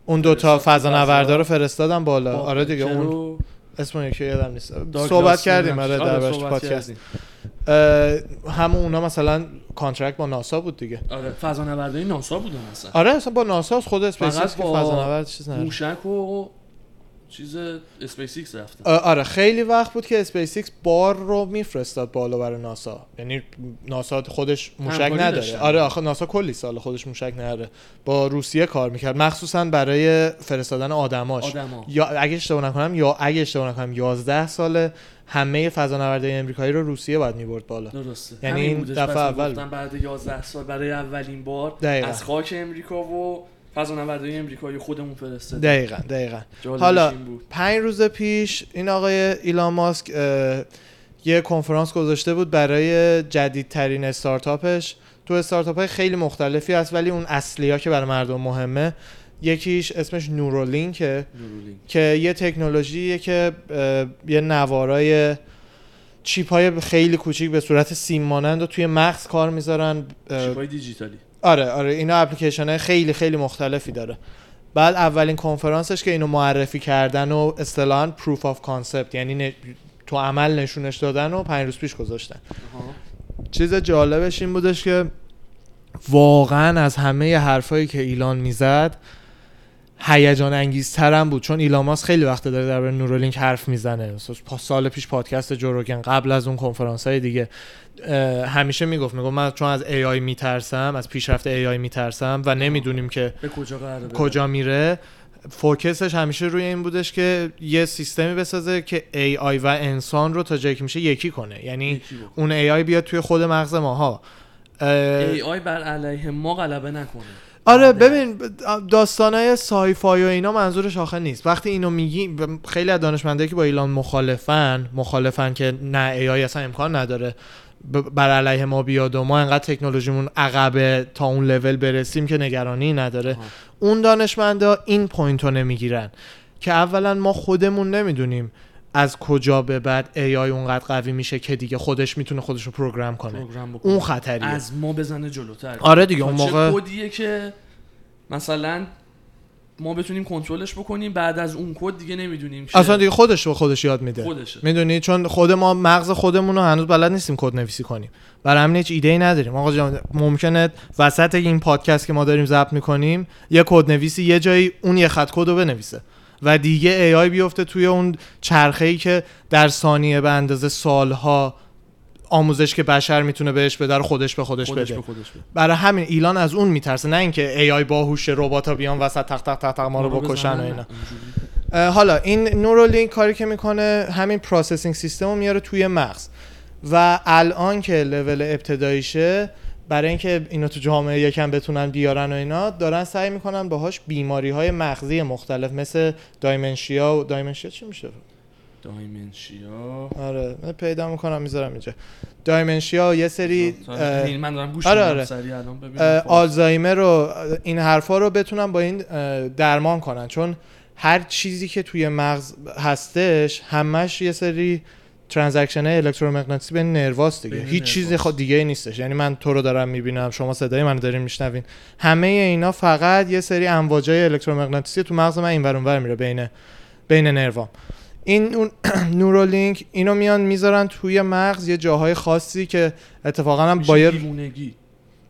اون دوتا فضا. رو فرستادن بالا. با آره دیگه اون اسم یکی یادم نیست. صحبت کردیم نمی‌دونم. آره در پادکست. همون اونا مثلا contract با ناسا بود دیگه. آره فضانوردای ناسا بودن اصلا. آره اصلا با ناسا خود اسپیس ایکس که با فضانورد چیز نداره. موشک و چیز اسپیس ایکس رفتن آره خیلی وقت بود که اسپیس ایکس بار رو میفرستاد بالا برای ناسا. یعنی ناسا خودش موشک نداره. داشتن. آره آخه ناسا کلی سال خودش موشک نداره. با روسیه کار می‌کرد. مخصوصا برای فرستادن آدماش. آدما. یا اگه اشتباه نکنم یا اگه اشتباه نکنم 11 سال همه فضانوردای امریکایی رو روسیه باید می‌برد بالا. درسته. یعنی این. دفعه اول. بعد 11 سال برای اولین بار دقیقاً. از خاک امریکا و فضانوردای امریکایی خودمون فرستادیم. دقیقا دقیقا. حالا پنج روز پیش این آقای ایلان ماسک یه کنفرانس گذاشته بود برای جدیدترین استارتاپش. تو استارتاپ های خیلی مختلفی هست ولی اون اصلی ها که برای مردم مهمه. یکیش اسمش نورولینکه نورولینک. که یه تکنولوژیه که یه نوارای چیپ های خیلی کوچیک به صورت سیم مانند رو توی مغز کار می‌ذارن چیپای دیجیتالی. آره آره اینا اپلیکیشن خیلی خیلی مختلفی داره بعد اولین کنفرانسش که اینو معرفی کردن و اصطلاحا proof of concept یعنی ن- تو عمل نشونش دادن و پنج روز پیش گذاشتن. چیز جالبش این بودش که واقعا از همه حرفایی که ایلان می‌زد هیجان انگیزترم بود. چون ایلان ماسک خیلی وقت داره در Neuralink حرف می‌زنه. سال پیش پادکست جو روگن قبل از اون کنفرانس های دیگه همیشه می‌گفت می‌گفت من چون از AI میترسم از پیشرفت AI میترسم و نمی‌دونیم که به کجا؟ کجا میره. focus ش همیشه روی این بودش که یه سیستمی بسازه که AI و انسان رو تا جایی که میشه یکی کنه. یعنی یکی. اون AI بیاد توی خود مغز ماها. اه، AI بر علیه ما غلبه نکنه. آره بله. ببین داستانای sci-fi و اینا منظورش آخه نیست وقتی اینو میگی خیلی از دانشمندایی که با ایلان مخالفن مخالفن که نه AI اصلا امکان نداره بر علیه ما بیاد و ما انقدر تکنولوژیمون عقبه تا اون لول برسیم که نگرانی نداره آها. اون دانشمندا این point رو نمی‌گیرن که اولا ما خودمون نمی‌دونیم از کجا به بعد AI اونقدر قوی میشه که دیگه خودش می‌تونه خودش رو program کنه؟ program اون خطریه. از ما بزنه جلوتر. آره دیگه اون موقع کدیه که مثلا ما بتونیم کنترلش بکنیم بعد از اون کد دیگه نمی‌دونیم چیه. اصلا دیگه خودش رو خودش یاد میده. خودشه. می‌دونی؟ چون خود ما مغز خودمون رو هنوز بلد نیستیم کد نویسی کنیم. برای همین هیچ ایده ای نداریم. آقا جان ممکنه وسط این پادکست که ما داریم ضبط می‌کنیم یه کد نویسی یه جایی اون یه خط کد رو بنویسه. و دیگه AI بیفته توی اون چرخه ای که در ثانیه به اندازه سالها آموزش که بشر می‌تونه بهش بده رو خودش به خودش, خودش بده. به خودش بده. برای همین ایلان از اون میترسه نه اینکه AI باهوش ربات بیان وسط تق تق تق تق ما رو بکشن و اینا. حالا این نورولینک کاری که می‌کنه همین processing system رو میاره توی مغز. و الان که لول ابتداییشه برای اینکه اینا تو جامعه یکم بتونن بیارن و اینا دارن سعی می‌کنن باهاش بیماری های مغزی مختلف مثل دایمنشیا و دایمنشیا چی میشه دایمنشیا آره من پیدا می‌کنم می‌ذارم اینجا دایمنشیا یه سری من دارم گوش آره، آره. الان خب. آلزایمر رو این حرفا رو بتونن با این درمان کنن چون هر چیزی که توی مغز هستش همش یه سری ترانزکشن الکترومغناطیسی بین نرواست دیگه. هیچ نرواست. خود دیگه ای نیستش. یعنی من تو رو دارم می‌بینم شما صدای منو دارین میشنوین. همه اینا فقط یه سری امواجای الکترومغناطیسی تو مغز من اینور اونور میره بین بین نروام. این اون نورولینک اینو میان می‌ذارن توی مغز یه جاهای خاصی که اتفاقا هم میشه با یه دیوونگی.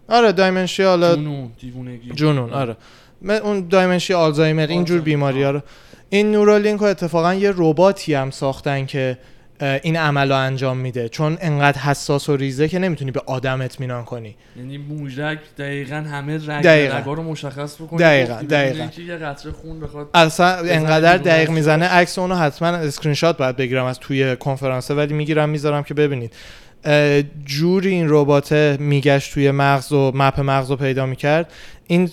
آره دایمنشیا حالا جنون دیوونگی. جنون آره. اون دایمنشی آلزایمر اینجور بیماری ها رو. این نورولینک رو اتفاقا یه رباتی هم ساختن که این عمل رو انجام میده. چون انقدر حساس و ریزه که نمی‌تونی به آدم اطمینان کنی. یعنی مویرگ دقیقا همه رگ دقیقاً. رو مشخص بکنه دقیقاً، دقیقاً. یه قطره خون بخواد. اصلا انقدر دقیق می‌زنه. عکس اونو حتما اسکرین شات باید بگیرم از توی کنفرانسه ولی می‌گیرم می‌ذارم که ببینید. جوری این ربات میگشت توی مغز و map مغز رو پیدا می‌کرد. این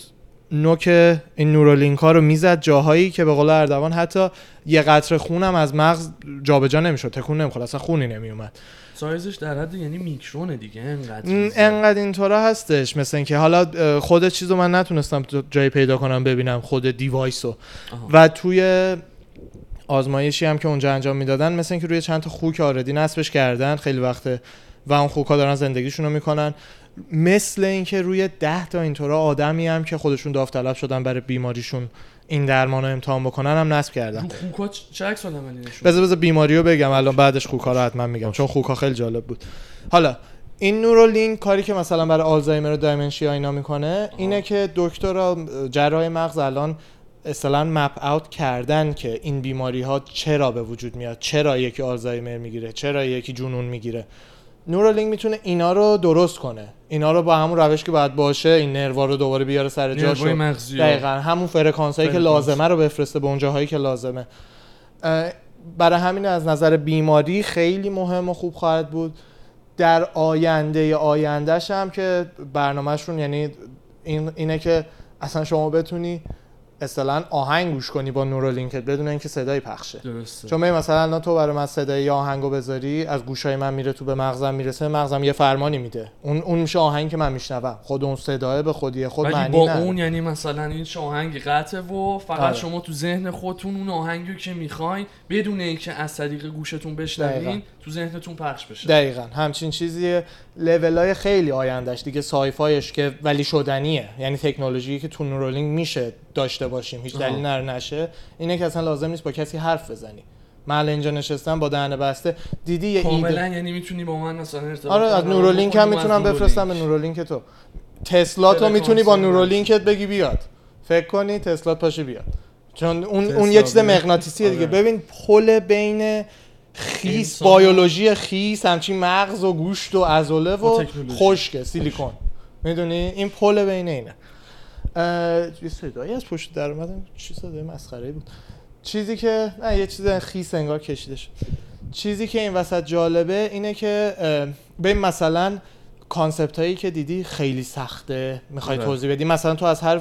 نوک این نورولینک ها رو می‌زد جاهایی که به قول اردوان حتی یه قطره خونم از مغز جابجا نمی‌شد تکون نمی‌خورد اصلا خونی نمیومد سایزش در حد یعنی میکرونه دیگه انقدر. انقدر اینطورا هستش مثل اینکه حالا خود چیز رو من نتونستم تو جایی پیدا کنم ببینم خود device رو آها. و توی آزمایشی هم که اونجا انجام می‌دادن مثل اینکه روی چند تا خوک آردی نصبش کردن خیلی وقته و اون خوکا دارن زندگیشون رو می‌کنن مثل اینکه روی ده تا اینطورا آدمی هم که خودشون داوطلب شدن برای بیماریشون این درمان رو امتحان بکنن هم نصب کردن. خوکا چه عکس بذار بذار بیماری رو بگم. الان بعدش خوکا رو حتما میگم چون خوکا خیلی جالب بود. حالا این نورولینک کاری که مثلا برای آلزایمر و دایمنشیا اینا می‌کنه اینه که دکترا جراح مغز الان اصلا مپ اوت کردن که این بیماری ها چرا به وجود میاد؟ چرا یکی آلزایمر می‌گیره؟ چرا یکی جنون می‌گیره؟ نورولینک می‌تونه اینا رو درست کنه. اینا رو با همون روش که باید باشه این نروا رو دوباره بیاره سر جاش دقیقا همون فرکانس هایی که. لازمه رو بفرسته به اون جاهایی که لازمه. برای همین از نظر بیماری خیلی مهم و خوب خواهد بود. در آینده آیندهش هم که برنامهشون یعنی این اینه که اصلا شما بتونی اصطلاحا آهنگ گوش کنی با نورولینکت بدون اینکه صدایی پخشه. درسته. چون مثلا الان تو برای من صدای آهنگو بذاری از گوشای من میره تو به مغزم می‌رسه مغزم یه فرمانی میده. اون اون میشه آهنگ که من میشنوم. خود اون صداه به خودی خود ولی معنی با. اون یعنی مثلا این آهنگ قطعه و فقط آره. شما تو ذهن خودتون اون آهنگی که می‌خواین بدون اینکه از طریق گوشتون بشنوین. تو ذهنتون پخش بشه. دقیقا. همچین چیزی لول های خیلی آیندهش دیگه سایفایش که ولی شدنیه. یعنی تکنولوژی که تو نورولینگ میشه داشته باشیم هیچ. دلیل نره نشه. اینه که اصلا لازم نیست با کسی حرف بزنی. من الان اینجا نشستم با دهن بسته. دیدی یه کاملا ایده یعنی می‌تونی با من مثلا ارتباط آره از نورولینک هم و از می‌تونم بفرستم به نورولینک. تو. تسلا تو فرکانسی می‌تونی با هم نورولینکت بگی بیاد. فکر کنی تسلا پاشه بیاد. چون اون اون یه چیز. مغناطیسیه دیگه. آره. ببین پل بین خیس بیولوژی خیس همچین مغز و گوشت و عضله و. خشکه سیلیکون. می‌دونی؟ این پل بین اینه. یه صدایی از پشت در اومدن چی صدای مسخره بود چیزی که نه یه چیز خیس انگار کشیده شد چیزی که این وسط جالبه اینه که ببین مثلا concept هایی که دیدی خیلی سخته می‌خوای آره. توضیح بدی مثلا تو از هر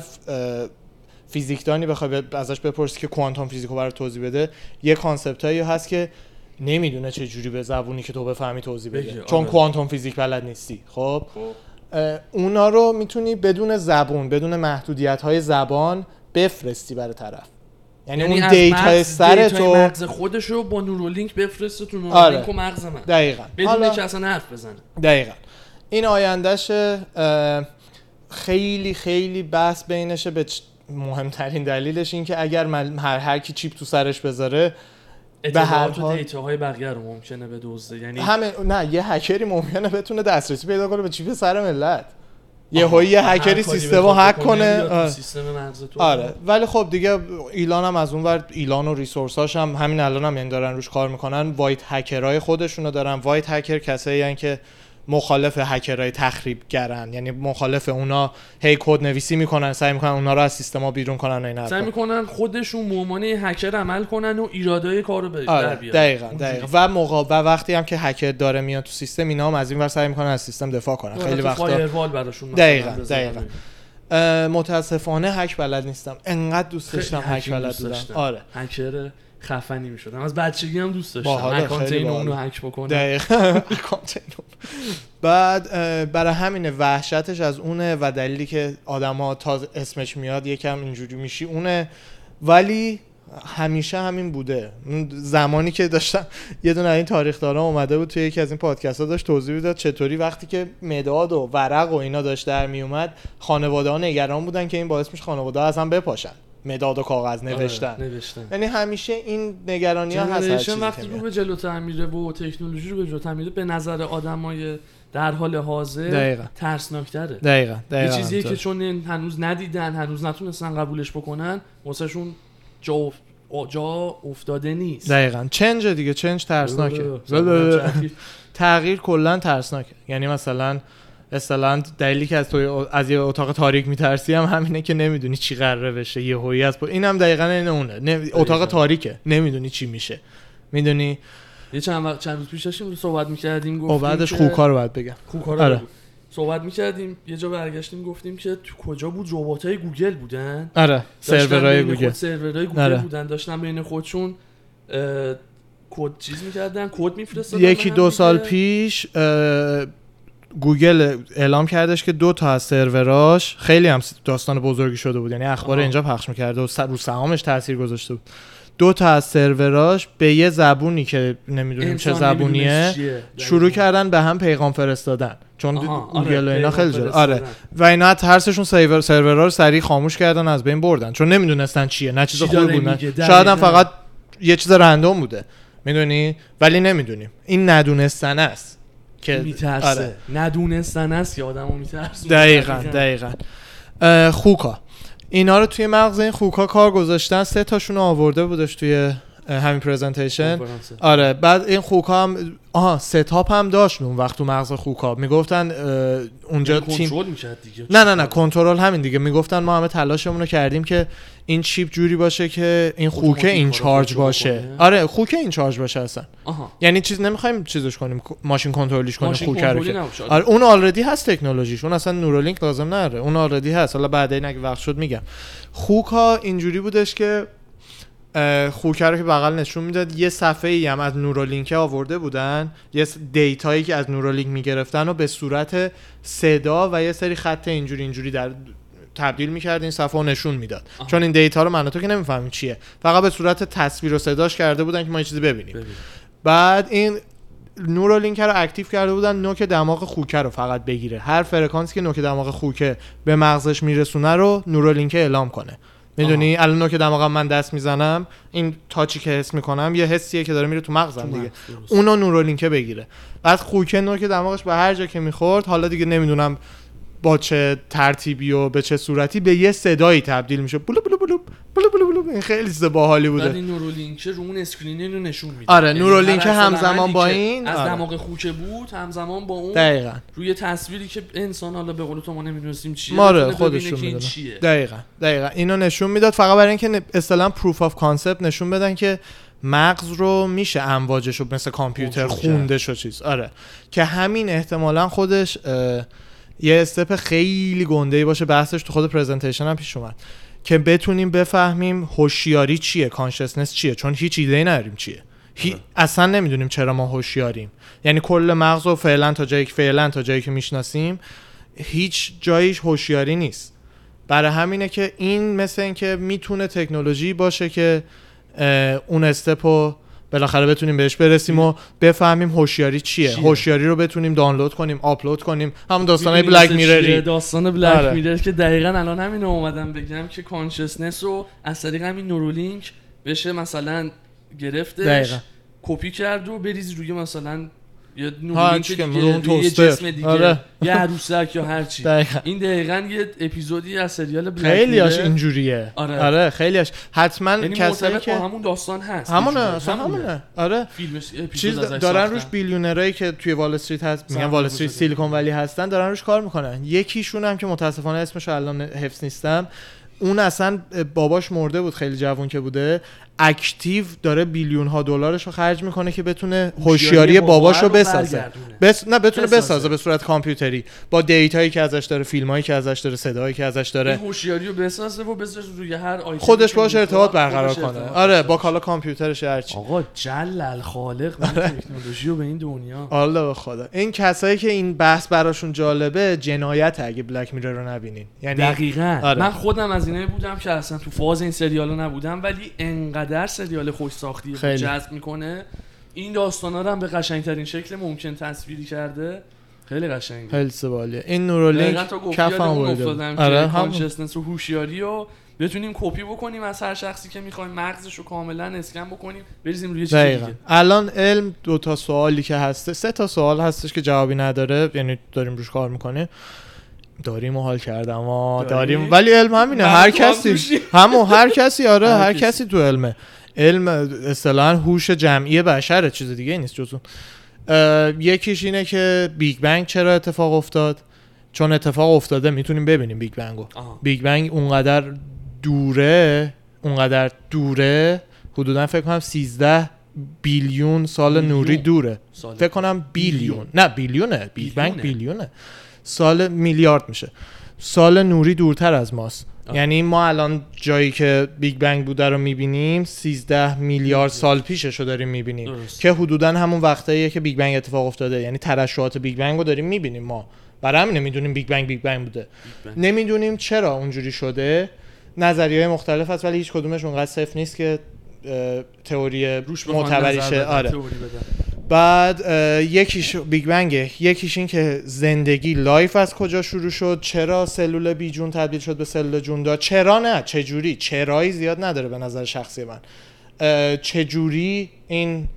فیزیکدانی بخوای ازش بپرسی که quantum physics رو برای توضیح بده یه concept هایی هست که نمی‌دونه چه جوری به زبونی که تو بفهمی توضیح بده چون آره. quantum physics بلد نیستی خب خب. اونا رو می‌تونی بدون زبون بدون محدودیت های زبان بفرستی برای طرف. یعنی, اون از دیتا سر تو مغز خودش رو با نورولینک بفرسته تو آره. نورولینک و مغز من. دقیقا. بدون حالا- اصلا حرف بزنه. دقیقا. این آیندهش خیلی خیلی بحث بینشه به مهمترین دلیلش این که اگر من هر هر کی چیپ تو سرش بذاره به هر حال- دیتاهای بقیه رو ممکنه به دزده. یعنی همه نه یه هکری ممکنه بتونه دسترسی پیدا کنه به چیپ سر ملت. یه هایی یه هکری سیستم رو هک کنه. آره. سیستم مغز تو. آره. ولی خب دیگه ایلان هم از اون ور ایلان و resource اش هم همین الان هم یعنی دارن روش کار می‌کنن. white hacker های خودشونو دارن. white hacker کسایی هن که مخالف هکرهای تخریبگرن یعنی مخالف اونا هی کد نویسی می‌کنن سعی می‌کنن اونا رو از سیستما بیرون کنن و این حرفا. سعی می‌کنن خودشون به عنوان هکر عمل کنن و ایرادای کار رو به آره دقیقا. دقیقا و موقع و وقتی هم که هکر داره میاد تو سیستم اینا هم از این ور سعی می‌کنن از سیستم دفاع کنن خیلی تو وقتا براشون دقیقاً،. دقیقاً. متاسفانه هک بلد نیستم انقدر دوست خیلی داشتم هک بلد بودم. آره هکر خفنی می‌شدم. از بچگی هم دوست داشتم. اکانت این. اونو هک بکنم دقیقا. اکانت. بعد برای همینه وحشتش از اونه و دلیلی که آدما تا اسمش میاد یکم اینجوری میشی اونه. ولی همیشه همین بوده. زمانی که داشتم یه دونه این تاریخ دارا اومده بود توی یکی از این پادکست ها داشت توضیح می‌داد چطوری وقتی که مداد و ورق و اینا داشت در میومد خانواده ها نگران بودن که این باعث میشه خانواده ها از هم بپاشن. مداد و کاغذ نوشتن آره، نوشتن یعنی همیشه این نگرانی ها هست وقتی رو. به جلوتر میره و تکنولوژی رو به جلوتر میره به نظر آدمای در حال حاضر دقیقاً. ترسناکتره دقیقا یه دقیقا چیزیه همینطور. که چون هنوز ندیدن هنوز نتونستن قبولش بکنن واسهشون جا, اف- جا افتاده نیست دقیقا چنج دیگه چنج ترسناکه آره، چرخی. تغییر کلا ترسناکه یعنی مثلا اصلا دلیلی که از تو از یه اتاق تاریک میترسی هم همینه که نمی‌دونی چی قراره بشه یه هویی از این هم دقیقا این اونه. نه- اتاق تاریکه. نمی‌دونی چی میشه. می‌دونی؟ یه چند وقت چند روز پیش داشتیم صحبت می‌کردیم گفتیم بعدش که- خوکا رو باید بگم. خوکا رو آره. صحبت می‌کردیم یه جا برگشتیم گفتیم که تو کجا بود؟ ربات گوگل بودن. آره سرورهای گوگل. سرورهای گوگل آره. بودن داشتن بین خودشون اه، کد چیز می‌کردن کد میفرستادن یکی دو سال پیش اه، گوگل اعلام کردش که دو تا از سروراش خیلی هم داستان بزرگی شده بود. یعنی اخبار آها. اینجا پخش می‌کرده و رو سهامش تاثیر گذاشته بود. دو تا از سروراش به یه زبونی که نمی‌دونیم چه زبونیه شروع کردن به هم پیغام فرستادن. چون گوگل و اینا خیلی جلو آره. و اینا ترسشون سرور سرورها رو سریع خاموش کردن از بین بردن. چون نمی‌دونستن چیه نه چیز چی خوبی بود. شاید هم فقط یه چیز رندوم بوده. می‌دونی؟ ولی نمی‌دونیم. این ندونستن است. که میترسه. آره. ندونستن است که آدمو میترسه دقیقا دقیقا. خوکا. اینا رو توی مغز این خوکا کار گذاشتن سه تاشون آورده بودش توی همین پرزنتیشن. آره بعد این خوکا هم آها ستاپ هم داشت اون وقت تو مغز خوکا. می‌گفتن اونجا یعنی تیم می‌کرد دیگه؟ نه نه نه کنترل همین دیگه. می‌گفتن ما همه تلاشمون رو کردیم که این چیپ جوری باشه که این خوکه این in charge باشه. آره خوکه in charge باشه اصلا. آها. یعنی چیز نمی‌خوایم چیزش کنیم ماشین کنترلیش کنیم خوکه رو که. نباشه. آره. اون already هست تکنولوژیش. اون اصلا نورولینک لازم نداره اون already هست. حالا بعدین اگه وقت شد میگم. خوکا اینجوری بودش که خوکه رو که بغل نشون می‌داد یه صفحه ای هم از نورولینک آورده بودن. یه data یی که از نورولینک می‌گرفتن و به صورت صدا و یه سری خط اینجوری اینجوری در تبدیل می‌کرد این صفحه رو نشون می‌داد. چون این data رو من تو که نمی‌فهمیم چیه. فقط به صورت تصویر و صداش کرده بودن که ما یه چیزی ببینیم. ببین. بعد این نورولینک رو active کرده بودن نوک دماغ خوکه رو فقط بگیره. هر فرکانسی که نوک دماغ خوکه به مغزش میرسونه رو نورولینک اعلام کنه. می‌دونی؟ الان نوک دماغم من دست می‌زنم این touch ی که حس می‌کنم یه حسیه که داره میره تو مغزم تو دیگه. مغز،. اونو نورولینکه بگیره. بعد خوکه نوک دماغش به هر جا که می‌خورد حالا دیگه نمی‌دونم با چه ترتیبی و به چه صورتی به یه صدایی تبدیل میشه. بلو بلو بلو بلو بلو بلو. این خیلی چیز باحالی بوده. بعد این نورولینک رو اون screen رو نشون میده. آره، یعنی نورولینک همزمان با این، از آره. دماغ خوکه بود همزمان با اون دقیقا. روی تصویری که انسان حالا به قول تو ما نمی‌دونستیم چیه ما رو خودشون می‌دونن دقیقا دقیقا. اینو نشون می‌داد فقط برای اینکه اصطلاح proof of concept نشون بدن که مغز رو میشه امواجش رو مثل کامپیوتر خونده شو چیز. آره. که همین احتمالا خودش یه استپ خیلی گنده ای باشه. بحثش تو خود پرزنتیشن هم پیش اومد. که بتونیم بفهمیم هوشیاری چیه کانشسنس چیه؟ چون هیچ ایده ای نداریم چیه. هی... آره. اصلا نمی‌دونیم چرا ما هوشیاریم. یعنی کل مغز رو فعلا تا جایی که فعلا تا جایی که می‌شناسیم هیچ جاییش هوشیاری نیست. برای همینه که این مثل اینکه می‌تونه تکنولوژی باشه که اون استپو بالاخره بتونیم بهش برسیم و بفهمیم هوشیاری چیه؟ هوشیاری رو بتونیم دانلود کنیم آپلود کنیم همون داستانای می‌دونی بلک؟ میرری داستان بلک آره. میرر که دقیقا الان همین اومدم بگم که کانشسنس رو از طریق همین نورولینک بشه مثلا گرفتش. کپی کرد و بریز روی مثلا یه چی که اون روی یه توستر. جسم دیگه آره. یه عروسک یا هر چی دقیقا این دقیقا یه اپیزودی از سریال بلک خیلی هاش. اینجوریه آره. آره, خیلیش حتما یعنی کسایی که همون داستان هست همونه. اصلا همونه آره فیلمش چیز دارن. روش billionaire ایی که توی وال استریت هست میگن وال استریت. سیلیکون ولی هستن دارن روش کار می‌کنن یکیشون هم که متاسفانه اسمش الان حفظ نیستم اون اصلا باباش مرده بود خیلی جوون که بوده active داره billion ها دلارش رو خرج می‌کنه که بتونه هوشیاری باباش رو بسازه. بس نه بتونه بسازه. بسازه به صورت کامپیوتری با data یی که ازش داره فیلمایی که ازش داره صدایی که ازش داره این هوشیاری رو بسازه و بذاره روی هر آیتمی خودش باش ارتباط برقرار کنه ارتباط آره با. کالا کامپیوترش هرچی آقا جل الخالق من تکنولوژی رو به این دنیا الله به خدا این کسایی که این بحث براشون جالبه جنایت اگه بلک میرر رو نبینین یعنی دقیقا آره. من خودم از اینایی بودم که اصلا تو فاز این سریال نبودم ولی انقدر سریال خوش ساختی. جذب می‌کنه. این داستانا رو هم به قشنگترین شکل ممکن تصویری کرده. خیلی قشنگه. خیلی سبالیه این نورولینک کف هم آره. کانشسنس و هوشیاری رو بتونیم کپی بکنیم از هر شخصی که می‌خوایم مغزش رو کاملا اسکن بکنیم بریزیم روی چیز دیگه. الان علم دو تا سوالی که هسته سه تا سوال هستش که جوابی نداره یعنی داریم روش کار می‌کنه داریم و حال کردم آه داریم؟ ولی علم همینه هر کسی. همون هر کسی آره هر کسی. تو علمه علم اصطلاحا هوش جمعی بشره چیز دیگه نیست جز اون اه، یکیش اینه که Big Bang چرا اتفاق افتاد چون اتفاق افتاده می‌تونیم ببینیم Big Bang و. Big Bang اونقدر دوره اونقدر دوره حدودا فکر کنم 13 billion سال billion. نوری دوره سال. فکر کنم billion billion. نه billion ه Big Bang billion ه. سال میلیارد میشه. سال نوری دورتر از ماست. آه. یعنی ما الان جایی که Big Bang بوده رو می‌بینیم 13 میلیارد سال پیشش رو داریم می‌بینیم. درست. که حدودا همون وقتاییه که Big Bang اتفاق افتاده. یعنی ترشحات Big Bang رو داریم می‌بینیم ما. برای همینه می‌دونیم Big Bang Big Bang بوده. نمی‌دونیم چرا اونجوری شده. نظریه های مختلف هست ولی هیچ کدومش اونقدر صفر نیست که تئوری روش معتبری شه آره. بعد یکیش Big Bang ه یکیش این که زندگی life از کجا شروع شد چرا سلول بی جون تبدیل شد به سلول جون دار چرا نه؟ چه جوری چرایی زیاد نداره به نظر شخصی من. اه، چه جوری این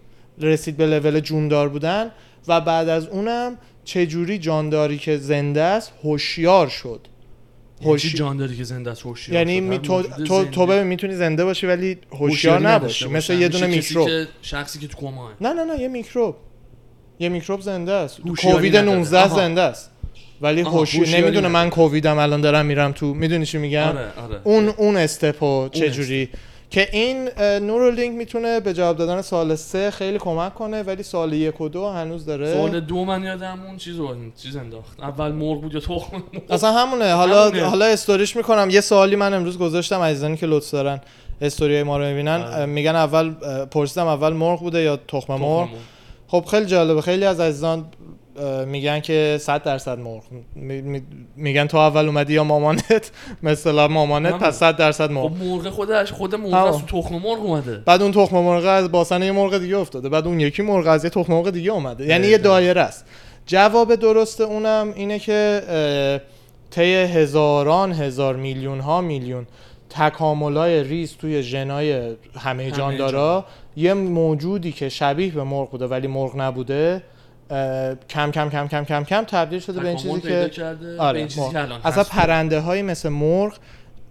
رسید به لول جوندار بودن؟ و بعد از اونم چه جوری جانداری که زنده است هوشیار شد؟ هوشی هوشی جان داری که زنده است هوشیار یعنی. می تو تو, زنده تو ببین می‌تونی زنده باشی ولی هوشیار نباشی مثل. یه دونه میکروب شخصی که تو کما نه نه نه یه میکروب یه میکروب زنده است کووید نداره. 19 آها. زنده است ولی هوشی نمی‌دونه من. کوویدم الان دارم میرم تو می‌دونی چی میگم آره آره اون اون استپو چجوری که این نورولینک می‌تونه به جواب دادن سال سه خیلی کمک کنه ولی سال یک و دو هنوز داره. سوال دو من یادم اون چیز چیز انداخت. اول مرغ بود یا تخم اصلا همونه. حالا همونه. حالا استوریش می‌کنم. یه سوالی من امروز گذاشتم عزیزانی که لطف دارن استوری ما رو می‌بینن. آره. میگن اول پرسیدم اول مرغ بوده یا تخم مرغ. خب خیلی جالبه. خیلی از عزیزان میگن که 100 درصد مرغ. می- می- میگن تو اول اومدی یا مامانت؟ مثلا مامانت. پس 100 درصد مرغ. خب مرغ خودش خود مرغ. از تو تخم مرغ اومده. بعد اون تخم مرغ از باسن یه مرغ دیگه افتاده. بعد اون یکی مرغ از یه تخم مرغ دیگه اومده. یعنی یه. دایره است. جواب درست اونم اینه که طی هزاران هزار میلیون ها میلیون تکاملای ریز توی ژنای همه جاندارا یه موجودی که شبیه به مرغ بوده ولی مرغ نبوده کم کم کم کم کم کم تبدیل شده به این چیزی که کرده آره، به این چیزی. که الان اصلا. پرنده های مثل مرغ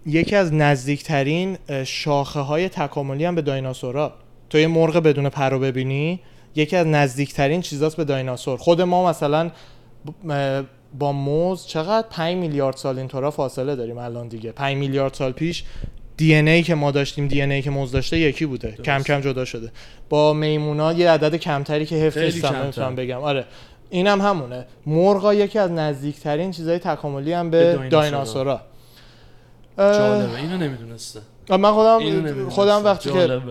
یکی از نزدیکترین شاخه های تکاملی هم به دایناسورا تو یه مرغ بدون پر رو ببینی یکی از نزدیکترین چیزاست به دایناسور خود ما مثلا با موز چقدر 5 میلیارد سال اینطورا فاصله داریم الان دیگه 5 میلیارد سال پیش دی ای که ما داشتیم دی ای که موز داشته یکی بوده. درست. کم کم جدا شده. با میمونا یه عدد کمتری که حفظ نیستم کمتر. نمی‌تونم بگم. آره. اینم همونه. مرغا یکی از نزدیکترین چیزای تکاملی هم به به دایناسورا. جالبه. اینو نمی‌دونسته. من خودم نمی‌دونسته. خودم وقتی که.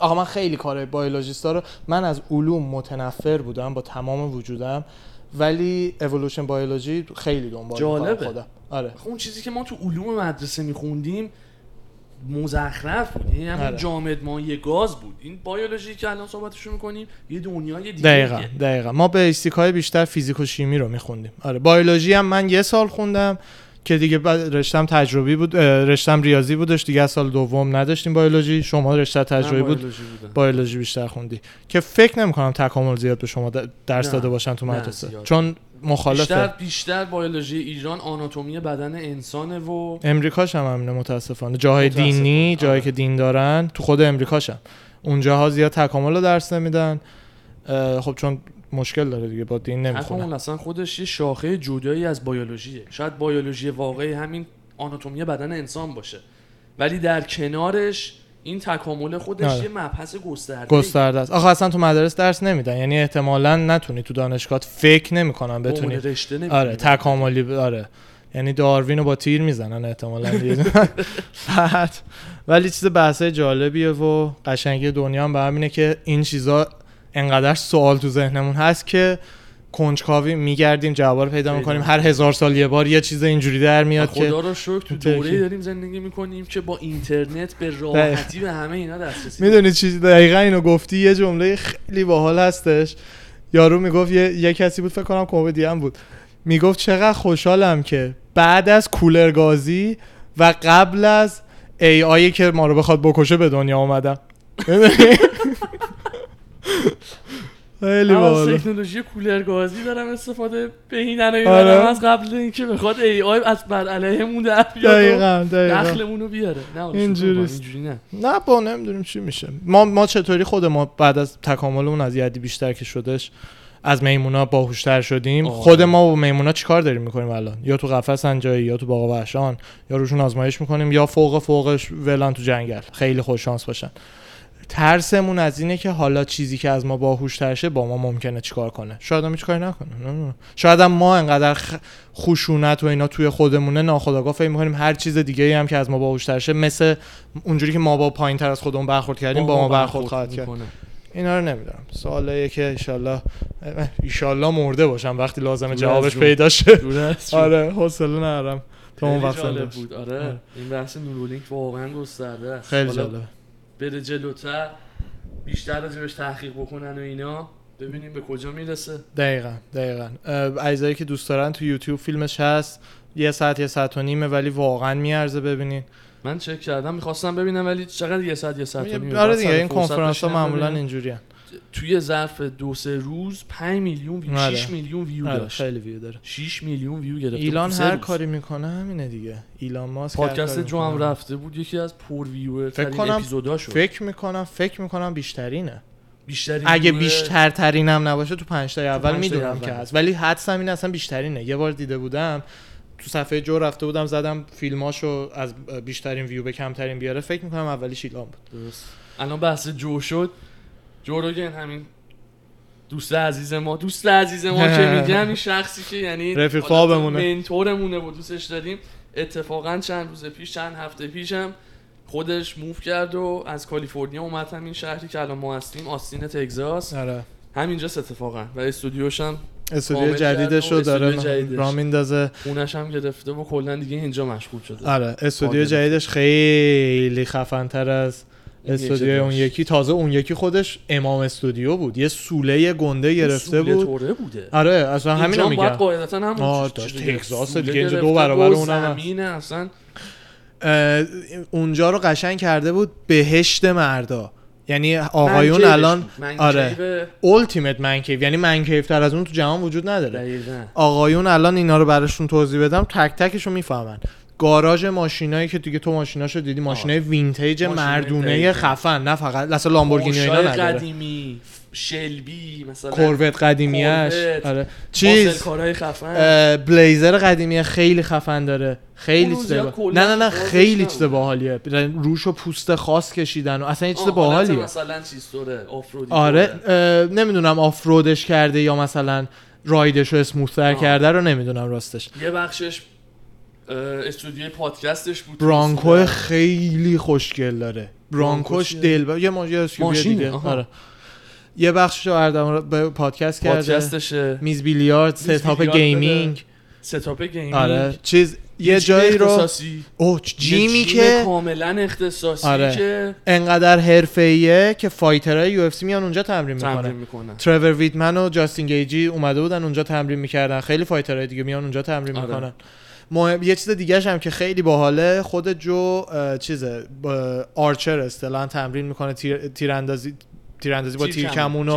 آقا من خیلی کار biologist ا رو من از علوم متنفر بودم با تمام وجودم ولی evolution biology خیلی دنبال جالبه. خودم. آره. اون چیزی که ما تو علوم مدرسه میخوندیم مزخرف بود. یعنی همون آره. جامد مایع گاز بود. این بیولوژی که الان صحبتشو می‌کنیم یه دنیای دیگه دقیقا دقیقا. ما basic های بیشتر فیزیک و شیمی رو میخوندیم. آره بیولوژی هم من یه سال خوندم که دیگه بعد رشتم تجربی بود رشتم ریاضی بودش. دیگه از سال دوم نداشتیم بیولوژی. شما رشته تجربی بود بیولوژی بودم. بیولوژی بیشتر خوندی. که فکر نمی‌کنم تکامل زیاد به شما درس داده باشن تو مدرسه. چون مخالفه. بیشتر بیشتر بیولوژی ایران آناتومی بدن انسانه و امریکاش هم همینه متاسفانه. جاهای متاسفانه، دینی جایی آره. که دین دارن تو خود امریکاش هم. اونجاها زیاد تکامل رو درس نمیدن. خب چون مشکل داره دیگه با دین نمی‌خونه. تکامل اصلا خودش یه شاخه جدایی از بیولوژیه. شاید بیولوژی واقعی همین آناتومی بدن انسان باشه. ولی در کنارش این تکامل خودش آره. یه مبحث گسترده گسترده است. آخه اصلا تو مدارس درس نمیدن. یعنی احتمالا نتونی تو دانشگاه فکر نمی‌کنن بتونی. رشته آره. تکاملی آره. یعنی داروین رو با تیر می‌زنن احتمالا. بعد ولی چیز بحثه جالبیه و قشنگی دنیا هم به همینه که این چیزا انقدر سوال تو ذهنمون هست که کنجکاوی میگردیم جواب رو پیدا می‌کنیم. هر هزار سال یه بار یه چیز اینجوری در میاد که خدا رو شکر تو. دوره داریم زندگی می‌کنیم که با اینترنت به راحتی به همه اینا دسترسی می‌دونی چیز دقیقا اینو گفتی. یه جمله خیلی باحال هستش. یارو می‌گفت یه, یه کسی بود فکر کنم کمدی هم بود. می‌گفت چقدر خوشحالم که بعد از کولر گازی و قبل از ای آیی که ما رو بخواد بکشه به دنیا اومدم؟ خیلی باحال تکنولوژی کولر گازی دارم استفاده بهینن و آره. از قبل اینکه بخواد ای آی از بر علیهمون در بیاد دقیقا دقیقا. بیاره. نه اینجوری نه. نه با نمی‌دونیم چی میشه. ما ما چطوری خود ما بعد از تکاملمون از یدی بیشتر که شدش از میمونا باهوشتر شدیم آره. خود ما و میمونا چیکار داریم می‌کنیم الان؟ یا تو قفسن جایی یا تو باغ وحشان یا روشون آزمایش می‌کنیم یا فوق فوقش ولان تو جنگل. خیلی خوش شانس باشن. ترسمون از اینه که حالا چیزی که از ما باهوشتر شه با ما ممکنه چیکار کنه شاید هم هیچ کاری نکنه نه، نه. شاید هم ما انقدر خشونت و اینا توی خودمونه ناخودآگاه فکر می‌کنیم هر چیز دیگه هم که از ما باهوشتر شه مثل اونجوری که ما با پایین تر از خودمون برخورد کردیم با ما برخورد خواهد کرد. اینا رو نمی‌دونم سوالیه که ایشالله ایشالله مرده باشم وقتی لازمه جوابش. پیدا شه آره حوصله ندارم تا اون وقت. بود آره آره. این بحث نورولینک واقعا گسترده خیلی جالبه بره جلوتر بیشتر راجبش تحقیق بکنن و اینا. ببینیم به کجا می‌رسه. دقیقا دقیقا. اه، اجزایی که دوست دارن تو یوتیوب فیلمش هست. یه ساعت یه ساعت و نیمه ولی واقعا میارزه ببینین. من چک کردم می‌خواستم ببینم ولی چقدر یه ساعت یه ساعت و نیم؟ آره دیگه این کنفرانس ها معمولا ببینم. توی ظرف دو سه روز 5 میلیون ویو آره. 6 میلیون ویو آره، داشت. خیلی ویو داره. 6 میلیون ویو گرفته ایلان هر روز. کاری می‌کنه همینه دیگه. ایلان ماسک پادکست جو هم. رفته بود یکی از پر ویو ترین کنم- اپیزوداشو فکر می‌کنم فکر می‌کنم بیشترینه. بیشترین اگه بیشتر ترینم نباشه تو پنج تای اول می‌دونم. که هست. ولی حدسم این اصلا بیشترینه. یه بار دیده بودم تو صفحه جو رفته بودم زدم فیلماشو از بیشترین ویو به کمترین بیاره. فکر می‌کنم اولیش ایلان بود. درست. الان بحث جو شد. جو روگن همین. دوست عزیز ما دوست عزیز ما که میگم این شخصی که یعنی رفیق خوابمونه. منتورمونه و دوستش داریم. اتفاقا چند روز پیش چند هفته پیشم خودش موف کرد و از کالیفرنیا اومد همین شهری که الان ما هستیم آستین تگزاس. آره. همینجاست اتفاقا. و استودیوش هم استودیو جدیدش رو داره. را میندازه. خونش هم گرفته و کلا دیگه اینجا مشغول شده. آره. استودیو. جدیدش خیلی خفنتر از استودیو اون. یکی. تازه اون یکی خودش امام استودیو بود. یه سوله گنده گرفته سوله بود. بوده. آره اصلا همینو هم باید میگم. قاعدتا چیز داشت دیگه. تگزاس دیگه، اینجا دو برابر اونم هست. زمینه اصلا. اونجا رو قشنگ کرده بود بهشت مردا. یعنی آقایون الان آره. التیمت منکیف یعنی منکیف تر از اون تو جهان وجود نداره. آقایون الان اینا رو براشون توضیح بدم تک تکش رو می‌فهمن. گاراژ ماشینایی که دیگه تو ماشیناشو دیدی ماشینای vintage مردونه. خفن نه فقط اصلا لامبورگینی و اینا نداره. قدیمی شلبی مثلا. کوروت قدیمیش کوروت. آره. چیز؟ خفن. بلیزر قدیمی خیلی خفن داره. خیلی چیز با- نه نه نه خیلی. چیز باحالیه. روش و پوست خاص کشیدن و اصلا یه چیز باحالیه. مثلا چیز دوره off-road ی آره نمی‌دونم آفرودش کرده یا مثلا رایدش رو اسموثتر آه. کرده رو نمی‌دونم راستش. یه بخشش استودیوی پادکستش بود. برانکو خیلی خوشگل داره. برانکوش برانکو چیه؟ دل یه ما یه SUV ماشینه، دیگه. آره. یه بخشش رو اردم به پادکست کرده. پادکستشه. میز بیلیارد ستاپ گیمینگ. ستاپ گیمینگ. آره. چیز یه جایی رو اختصاصی. اوه جیمی جیم که کاملا اختصاصی آره. که انقدر حرفه‌ایه که fighter های UFC میان اونجا تمرین تمرین می‌کنن می‌کنن. ترور ویدمن و جاستین گیجی اومده بودن اونجا تمرین می‌کردن. خیلی fighter های دیگه میان اونجا تمرین آره. می‌کنن. مهم... یه چیز دیگه هم که خیلی باحاله خود جو چیزه با archer اصطلاحا تمرین می‌کنه تیر... تیراندازی تیراندازی با تیر کمون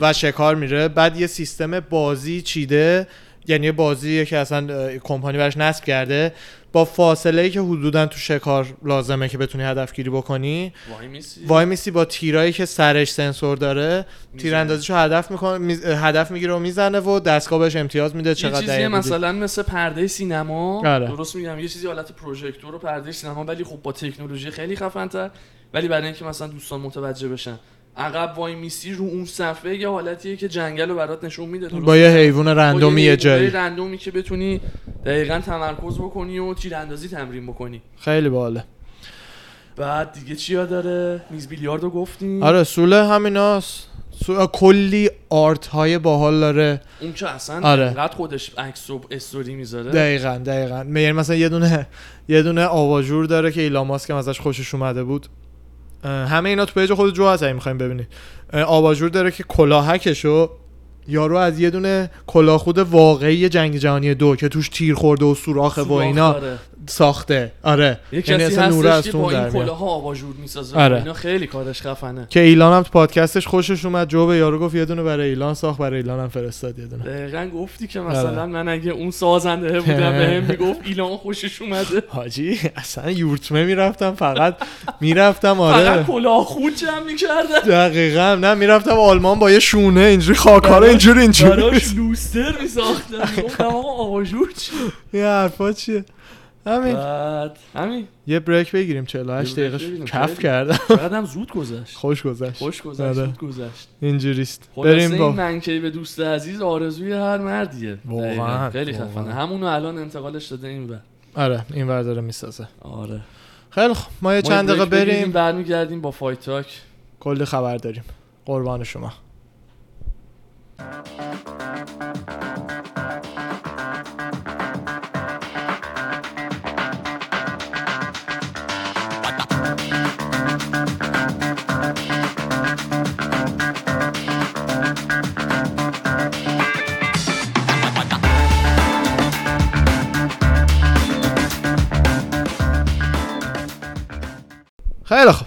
و شکار میره. بعد یه سیستم بازی چیده یعنی یه بازیه که اصلا کمپانی براش نصب کرده. با فاصله ای که حدودا تو شکار لازمه که بتونی هدفگیری بکنی وای میسی وای میسی با تیرایی که سرش سنسور داره. تیراندازیشو هدف می‌کنه. هدف می‌گیره و می‌زنه و دستگاه بهش امتیاز میده یه چقدر چیزی دقیق بودی. مثلا مثل پرده سینما آره. درست میگم یه چیزی حالت پروژکتور و پرده سینما ولی خب با تکنولوژی خیلی خفن‌تر ولی برای اینکه مثلا دوستان متوجه بشن عقب وای میسی رو اون صفحه یه حالتیه که جنگل رو برات نشون میده با یه؟ حیوان رندومی یه جایی رندومی که بتونی دقیقا تمرکز بکنی و تیراندازی تمرین بکنی. خیلی باحاله. بعد دیگه چیا داره؟ میز بیلیاردو گفتیم. آره سوله همیناست. سو... کلی art های باحال داره. اون که اصلا آره. انقدر خودش عکس و استوری می‌ذاره. دقیقا دقیقا. یعنی مثلا یه دونه یه دونه آواژور داره که ایلان ماسک هم ازش خوشش اومده بود. همه اینا تو پیج خود جو هست می‌خوایم ببینید اه، آواژور داره که کلاهکشو یارو از یه دونه کلاهخود واقعی جنگ جهانی دو که توش تیر خورده و سوراخه و اینا داره. ساخته. آره. یه یعنی کسی اصلا نوره از با این. کلاه ها آواژور می‌سازه. آره. اینا خیلی کارش خفنه. که ایلان هم تو پادکستش خوشش اومد جو به یارو گفت یه دونه برای ایلان ساخت برای ایلان هم فرستاد یه دونه. دقیقا گفتی که مثلا آره. من اگه اون سازنده بودم به هم می‌گفت ایلان خوشش اومده. حاجی اصلا یورتمه می‌رفتم فقط می‌رفتم آره. فقط کلاه خود جمع می‌کردن دقیقا نه می‌رفتم آلمان با یه شونه اینجوری خاکا رو اینجوری اینجوری براش لوستر میساختن گفتم آقا آواژور چی؟ یه حرفا چیه؟ همین. بعد. همین. یه بریک بگیریم 48 یه دقیقه. کف. کردم. هم زود گذشت. خوش گذشت. خوش گذشت آره. زود گذشت. اینجوریست. بریم این با منکی به دوست عزیز آرزوی هر مردیه. واقعاً،. خیلی. خفنه. همونو الان انتقالش داده این بر آره این ور داره می‌سازه. آره. خیلی خب ما یه چند دقیقه بریم. برمیگردیم با فایت تاک کلی خبر داریم. قربان شما. خیلی خب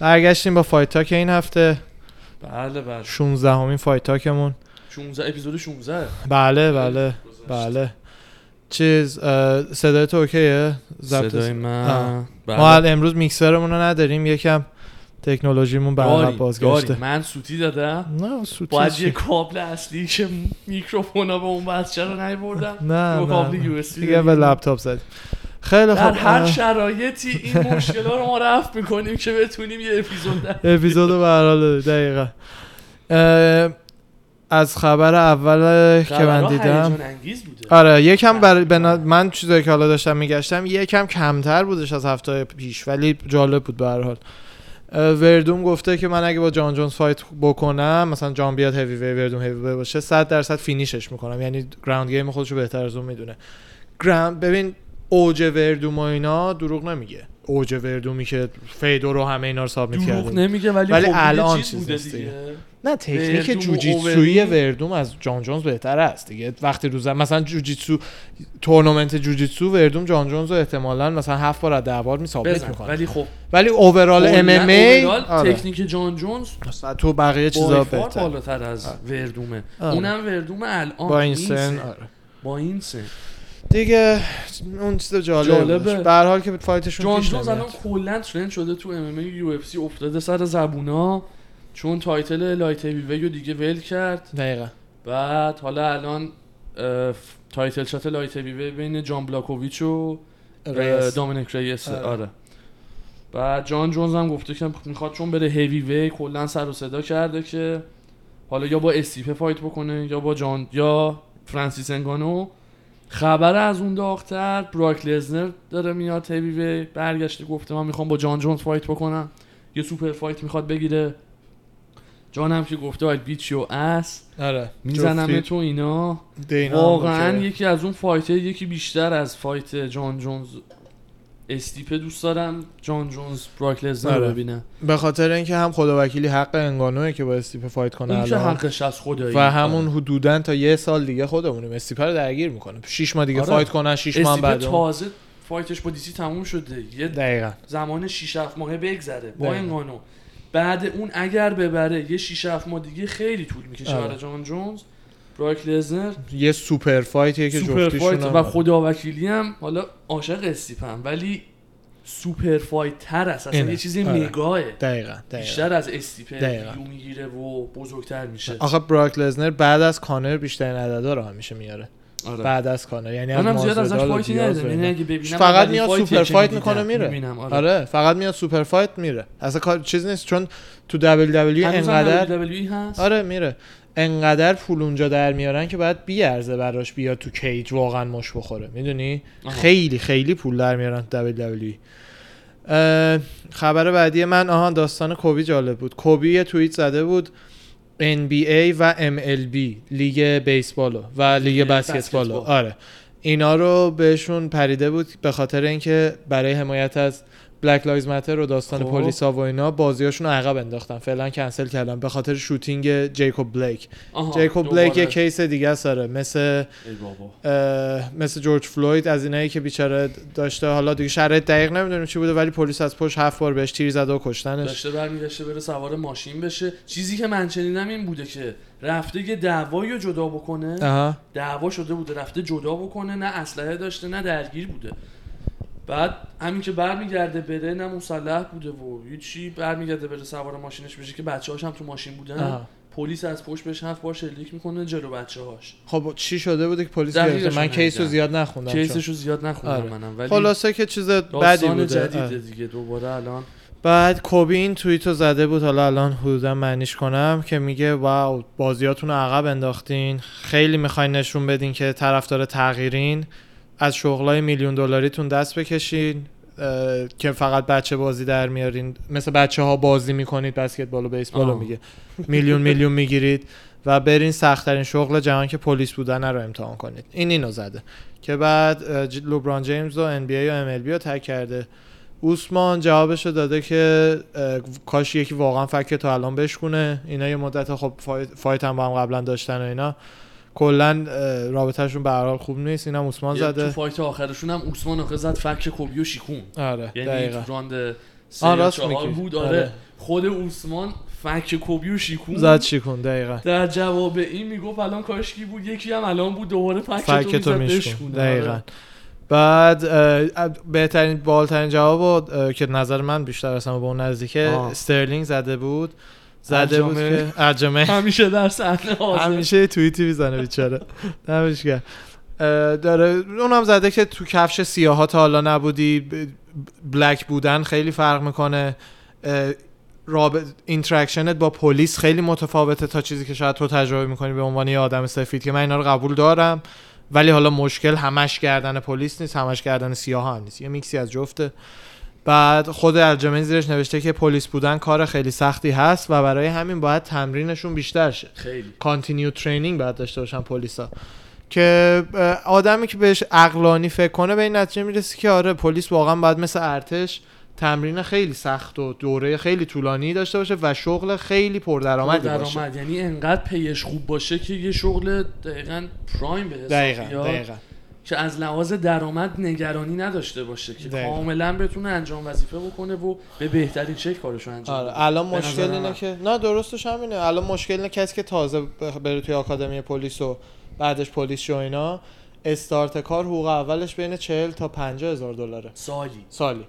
برگشتیم با Fight Talk این هفته. بله بله. 16 همین Fight Talk مون. 16 اپیزود 16 بله بله بله. چیز صدای تو اوکیه؟ صدای. من. بله. ما امروز میکسرمون رو نداریم یکم تکنولوژیمون به عقب بازگشته. من سوتی دادم. نه سوتی باید؟ یه کابل اصلی که میکروفون ها به اون بچه رو نیبردم نه دو کابل نه. US دیگه به لپتاپ زدیم. خیلی در خب هر شرایطی این مشکل رو ما رفع می‌کنیم که بتونیم یه اپیزود در اپیزود به هر حال دقیقا. از خبر اول که من دیدم بوده. آره یکم برای بنا... من چیزایی که حالا داشتم میگشتم یکم کمتر بودش از هفته پیش ولی جالب بود به هر حال. وردوم گفته که من اگه با جان جونز fight بکنم مثلا جان بیاد هیوی وی وردوم هیوی وی باشه 100 درصد finish ش می‌کنم. یعنی ground game خودشو بهتر از اون می‌دونه. گراوند ببین اوج وردوم و اینا دروغ نمیگه. اوج وردومی که فیدو رو همه اینا رو سابمیت دروغ کرده نمیگه ولی, ولی خب الان چیز بوده دیگه. نه تکنیک اووری. وردوم از جان جونز بهتر است دیگه. وقتی روز مثلا جوجیتسو تورنمنت جوجیتسو وردوم جان جونز رو احتمالاً مثلا هفت بار از ده بار می‌کنه. ولی خب ولی اوورال ام ام ای تکنیک جان جونز تو بقیه چیزا بهتر بالاتر از آره. وردومه. آره. اونم وردوم الان با این سن آره. با این سن. دیگه اون چیز جالب جالبه. به حال که fight شون جان پیش جونز الان کلا trend شده تو MM UFC افتاده سر زبونا چون title light heavy رو دیگه ول کرد دقیقا بعد حالا الان title shot light heavy بین جان بلاکوویچ و. دامینیک ریس آره. آره بعد جان جونز هم گفته که می‌خواد چون بره هیوی وی کلا سر و صدا کرده که حالا یا با استیپه fight بکنه یا با جان یا فرانسیس انگانو خبر از اون داغتر براک لزنر داره میاد هیوی وی برگشته گفته من می‌خوام با جان جونز fight بکنم. یه super fight می‌خواد بگیره. جان هم که گفته I'll beat your ass آره می‌زنم تو اینا. واقعا. یکی از اون fight یکی بیشتر از fight جان جونز استیپه دوست دارم. جان جونز براک لزنر رو آره. ببینم به خاطر اینکه هم خدا وکیلی حق انگانوه که با استیپه fight کنه که الان. حقشه خدایی. و همون حدودا تا یه سال دیگه خودمونیم. استیپه رو درگیر می‌کنه 6 ماه دیگه آره. fight کنن 6 ماه استیپه بعد. تازه fight ش با دیسی تموم شده. یه دقیقا. زمان 6 7 ماهه بگذره با. انگانو. بعد اون اگر ببره یه 6 7 ماه دیگه خیلی طول می‌کشه آره. برای جان جونز. براک لزنر یه super fight یه که super fight هم- و خدا وکیلی هم حالا عاشق استیپم ولی سوپر فایت تر است. اصلا اینه. یه چیزی آره. مگاه دقیقا دقیقا. بیشتر از. یو می‌گیره و بزرگتر میشه. آخه براک لزنر بعد از کانر بیشترین عددا رو همیشه میاره. آره. بعد از کانر. یعنی از منم زیاد ازش فایتی ندیدم. یعنی اگه ببینم فقط میاد سوپر فایت. می‌کنه میره. آره. آره. فقط میاد سوپر فایت میره. اصلا کار چیز نیست. چون تو دبل دبلیو هنوزم انقدر WWE هست؟ آره میره. انقدر پول اونجا در میارن که باید بیارزه براش بیاد تو کیج واقعا مش بخوره. می‌دونی. خیلی خیلی پول در میارن تو اه، خبر بعدی من آها داستان کوبی جالب بود. کوبی یه توییت زده بود NBA و MLB لیگ بیسبالو و لیگ بسکتبالو بسکتبال. آره. اینا رو بهشون پریده بود به خاطر اینکه برای حمایت از Black Lives Matter و داستان خب. پلیسا و اینا بازیاشون رو عقب انداختن. فعلا کنسل کردن. به خاطر shooting جیکوب بلیک. جیکوب بلیک. یه case دیگه داره مثل مثل جورج فلوید از اینایی که بیچاره داشته حالا دیگه شرایط دقیق نمی‌دونیم چی بوده ولی پلیس از پشت هفت بار بهش تیر زده و کشتنش. داشته برمیگشته بره سوار ماشین بشه. چیزی که من شنیدم این بوده که رفته یه دعوایی رو جدا بکنه. دعوا شده بوده رفته جدا بکنه نه اسلحه داشته نه درگیر بوده. بعد همین که برمیگرده بره نه مسلح بوده و هیچی برمیگرده بره سوار ماشینش بشه که بچه هم تو ماشین بودن. پلیس از پشت بهش هفت بار شلیک می‌کنه جلو بچه هاش خب چی شده بوده که پلیس گرفته من کیس رو. زیاد نخوندم. کیسش رو زیاد نخوندم آره. منم ولی خلاصه که چیز بدی بوده جدیده آره. دیگه دوباره الان بعد کوبی این توییت رو زده بود حالا الان حدودا معنیش کنم که میگه واو بازیاتون رو عقب انداختین خیلی می‌خواین نشون بدین که طرفدار تغییرین از شغلای میلیون دلاریتون دست بکشین که فقط بچه بازی در میارین. مثل بچه ها بازی می‌کنید بسکتبال و بیسبال. میگه. میلیون میلیون می‌گیرید و برین سختترین شغل جهان که پلیس بودن رو امتحان کنید. این اینو زده. که بعد لوبران جیمز و NBA و MLB رو تک کرده. اوسمان جوابش رو داده که کاش یکی واقعا فکر تا الان بشکونه. اینا یه مدت خب فایت, فایت هم با هم قبلا داشتن و اینا. کلا رابطهشون به هر حال خوب نیست اینم اوسمان یه تو زده فایت آخرشون هم اوسمان آخه زد فک کوبیو شیکون آره یعنی دقیقا راند میگی. بود آره. آره خود اوسمان فک کوبی شیکون زد شیکون دقیقا در جواب این می‌گفت الان کاش کی بود یکی هم الان بود دوباره فک تو بشکونه. دقیقا آره. بعد بهترین بالترین جواب که نظر من بیشتر اصلا به اون نزدیکه. استرلینگ زده بود زده بود. که ارجمه همیشه در صحنه حاضر. همیشه توییتی می‌زنه بیچاره. دمش گرم. داره اونم زده که تو کفش سیاه تا حالا نبودی. black بودن خیلی فرق می‌کنه. رابط interaction ت با پلیس خیلی متفاوته تا چیزی که شاید تو تجربه می‌کنی به عنوان یه آدم سفید که من اینا رو قبول دارم. ولی حالا مشکل همش گردن پلیس نیست همش گردن سیاه هم نیست. یه میکسی از جفته. بعد خود الجمعین زیرش نوشته که پلیس بودن کار خیلی سختی هست و برای همین باید تمرینشون بیشتر شه. خیلی. continued training باید داشته باشن پلیسا. که آدمی که بهش عقلانی فکر کنه به این نتیجه می‌رسه که آره پلیس واقعا باید مثل ارتش تمرین خیلی سخت و دوره خیلی طولانی داشته باشه و شغل خیلی پردرآمدی باشه. یعنی انقدر پیش خوب باشه که یه شغل دقیقا پرایم به دقیقا دقیقا. که از لحاظ درآمد نگرانی نداشته باشه که دقیقاً. کاملا بتونه انجام وظیفه بکنه و به بهترین شکل کارشو انجام آره الان مشکل اینه. که نه درستش همینه. الان مشکل اینه کسی که تازه بره توی آکادمی پلیس و بعدش پلیس شو اینا استارت کار حقوق اولش بین 40 تا 50 هزار دلاره. سالی. سالی.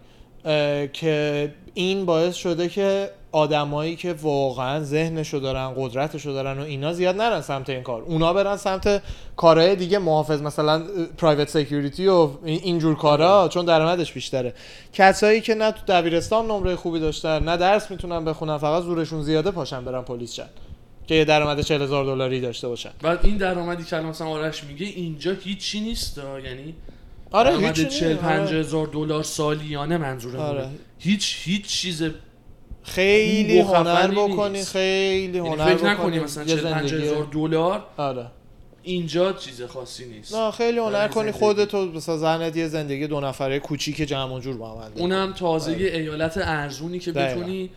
که این باعث شده که آدمایی که واقعا ذهنشو دارن قدرتشو دارن و اینا زیاد نرن سمت این کار. اونا برن سمت کارهای دیگه محافظ مثلا private security و این- اینجور کارا چون درآمدش بیشتره. کسایی که نه تو دبیرستان نمره خوبی داشتن نه درس می‌تونن بخونن فقط زورشون زیاده پاشن برن پلیس شن که یه درآمد 40 هزار دلاری داشته باشن. بعد این درآمدی که الان مثلا آرش میگه اینجا هیچی نیست یعنی آره هیچ 40 50 هزار دلار سالیانه منظورم آره. هیچ هیچ چیز خیلی هنر بکنی. خیلی یعنی هنر فکر نکنی مثلا یه 40 50 زندگی- هزار دلار آره اینجا چیز خاصی نیست نه خیلی هنر کنی. خودتو مثلا زنت یه زندگی دو نفره کوچیک جمع و جور با هم انداختی. اونم تازه آره. ایالت ارزونی که دقیقاً. بتونی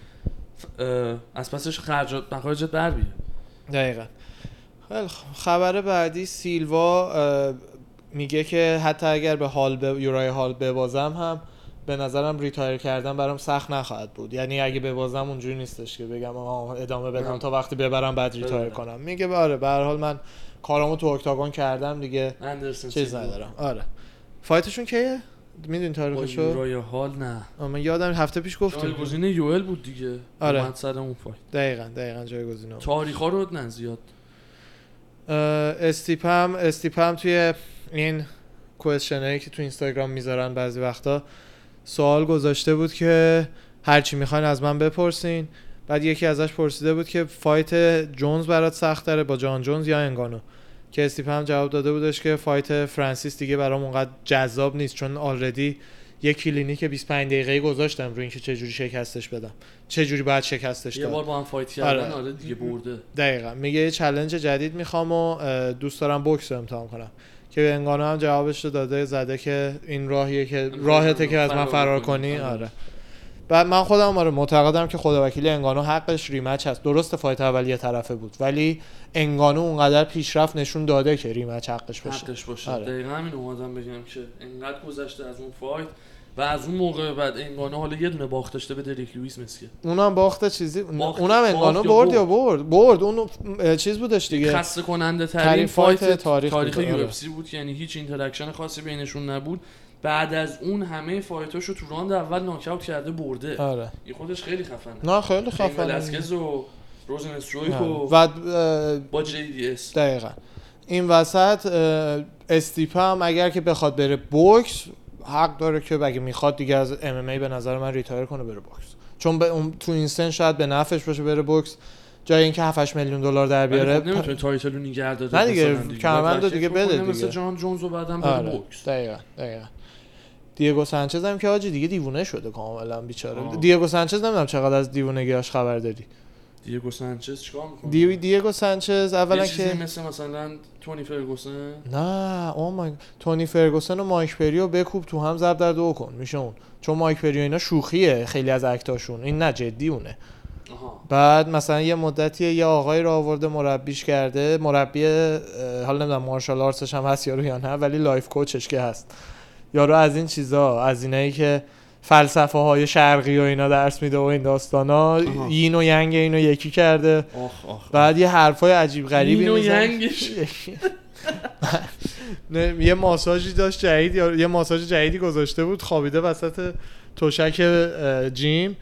از پسش خرجات مخارجت بر بیاد دقیقا. خبر بعدی سیلوا میگه که حتی اگر به حال به یورای حال ببازم هم به نظرم retire کردن برام سخت نخواهد بود. یعنی اگه ببازم اونجوری نیستش که بگم آه ادامه بدم. تا وقتی ببرم بعد retire. کنم. میگه آره به هر حال من کارامو تو octagon کردم دیگه چیز. ندارم. آره. fight شون کیه؟ می‌دونی تاریخشو؟ یورای حال نه. من یادم هفته پیش گفتیم. جایگزین یوئل بود دیگه. آره. اومد سر اون fight. دقیقا دقیقا جایگزینه تاریخ ها رو نه زیاد. استیپم استیپم توی این question ایی که تو اینستاگرام می‌ذارن بعضی وقتا سوال گذاشته بود که هرچی می‌خواین از من بپرسین. بعد یکی ازش پرسیده بود که fight جونز برات سخت داره با جان جونز یا انگانو؟ که استیپم جواب داده بودش که fight فرانسیس دیگه برام اونقدر جذاب نیست چون already یه clinic 25 دقیقه‌ای گذاشتم رو اینکه چه جوری شکستش بدم. چه جوری باید شکستش یه داد بار با هم fight کردن آره. آره, دیگه برده. دقیقا. میگه یه challenge جدید می‌خوام و دوست دارم بوکس رو امتحان کنم. که انگانو هم جوابش رو داده زده که این راهیه که راهته که از من فرار کنی. آره. بعد من خودم آره معتقدم که خدا وکیلی انگانو حقش rematch هست درست fight اول یه طرفه بود ولی انگانو اونقدر پیشرفت نشون داده که rematch حقش باشه حقش باشه آره. دقیقا همین اومدم بگم که انقدر گذشته از اون fight و از اون موقع بعد انگانو حالا یه دونه باخت داشته به دریک لوئیس مسکه اونم باخته چیزی باخت- اونم یا برد؟ یا برد؟ برد. اون چیز بودش دیگه. خسته کننده ترین fight تاریخ تاریخ, بود، آره. UFC بود یعنی هیچ interaction خاصی بینشون نبود. بعد از اون همه fight اشو تو round اول ناکاوت کرده برده. آره. این خودش خیلی خفنه. نه خیلی خفن خفن ولاسکز و روزن. و اه، با JDS. دقیقا. این وسط اه، استیپه هم اگر که بخواد بره بوکس حق داره که اگه می‌خواد دیگه از MMA به نظر من retire کنه بره بوکس چون به اون تو این سن شاید به نفعش باشه بره بوکس جای اینکه 7 میلیون دلار در بیاره خب نمی‌تونه title رو نگه داره نه دیگه، کمربند دیگه بده بکنه مثل دیگه. جان جونز و بعدم بره آره بوکس دقیقا دقیقا. دیگو سانچز هم که آجی دیگه دیوونه شده کاملا بیچاره. آه. دیگو سانچز نمی‌دونم چقدر از دیوونگیاش خبر داری. دیگو سانچز چیکار می‌کنه دی... دیگو سانچز اولا که مثل مثلا تونی فرگوسن؟ نه تو میای تونی فرگوسن و مایک پریو بکوب تو هم ضرب در دو کن میشه اون. چون مایک پریو اینا شوخیه خیلی از act اشون. این نه جدی اونه. آها. بعد مثلا یه مدتی یه آقایی رو آورده مربیش کرده. مربی حالا نمی‌دونم martial arts ش هم هست یارو یا نه ولی life coach ش که هست. یارو از این چیزا از اینایی که فلسفه های شرقی و اینا درس میده و این داستانا. آها. یین و ینگ اینو یکی کرده. آخ آخ بعد یه حرفای عجیب غریبی اینو می‌زنه. ینگش. نه یه ماساژی داشت جدید یا یه ماساژ جدیدی گذاشته بود خوابیده وسط تشک gym.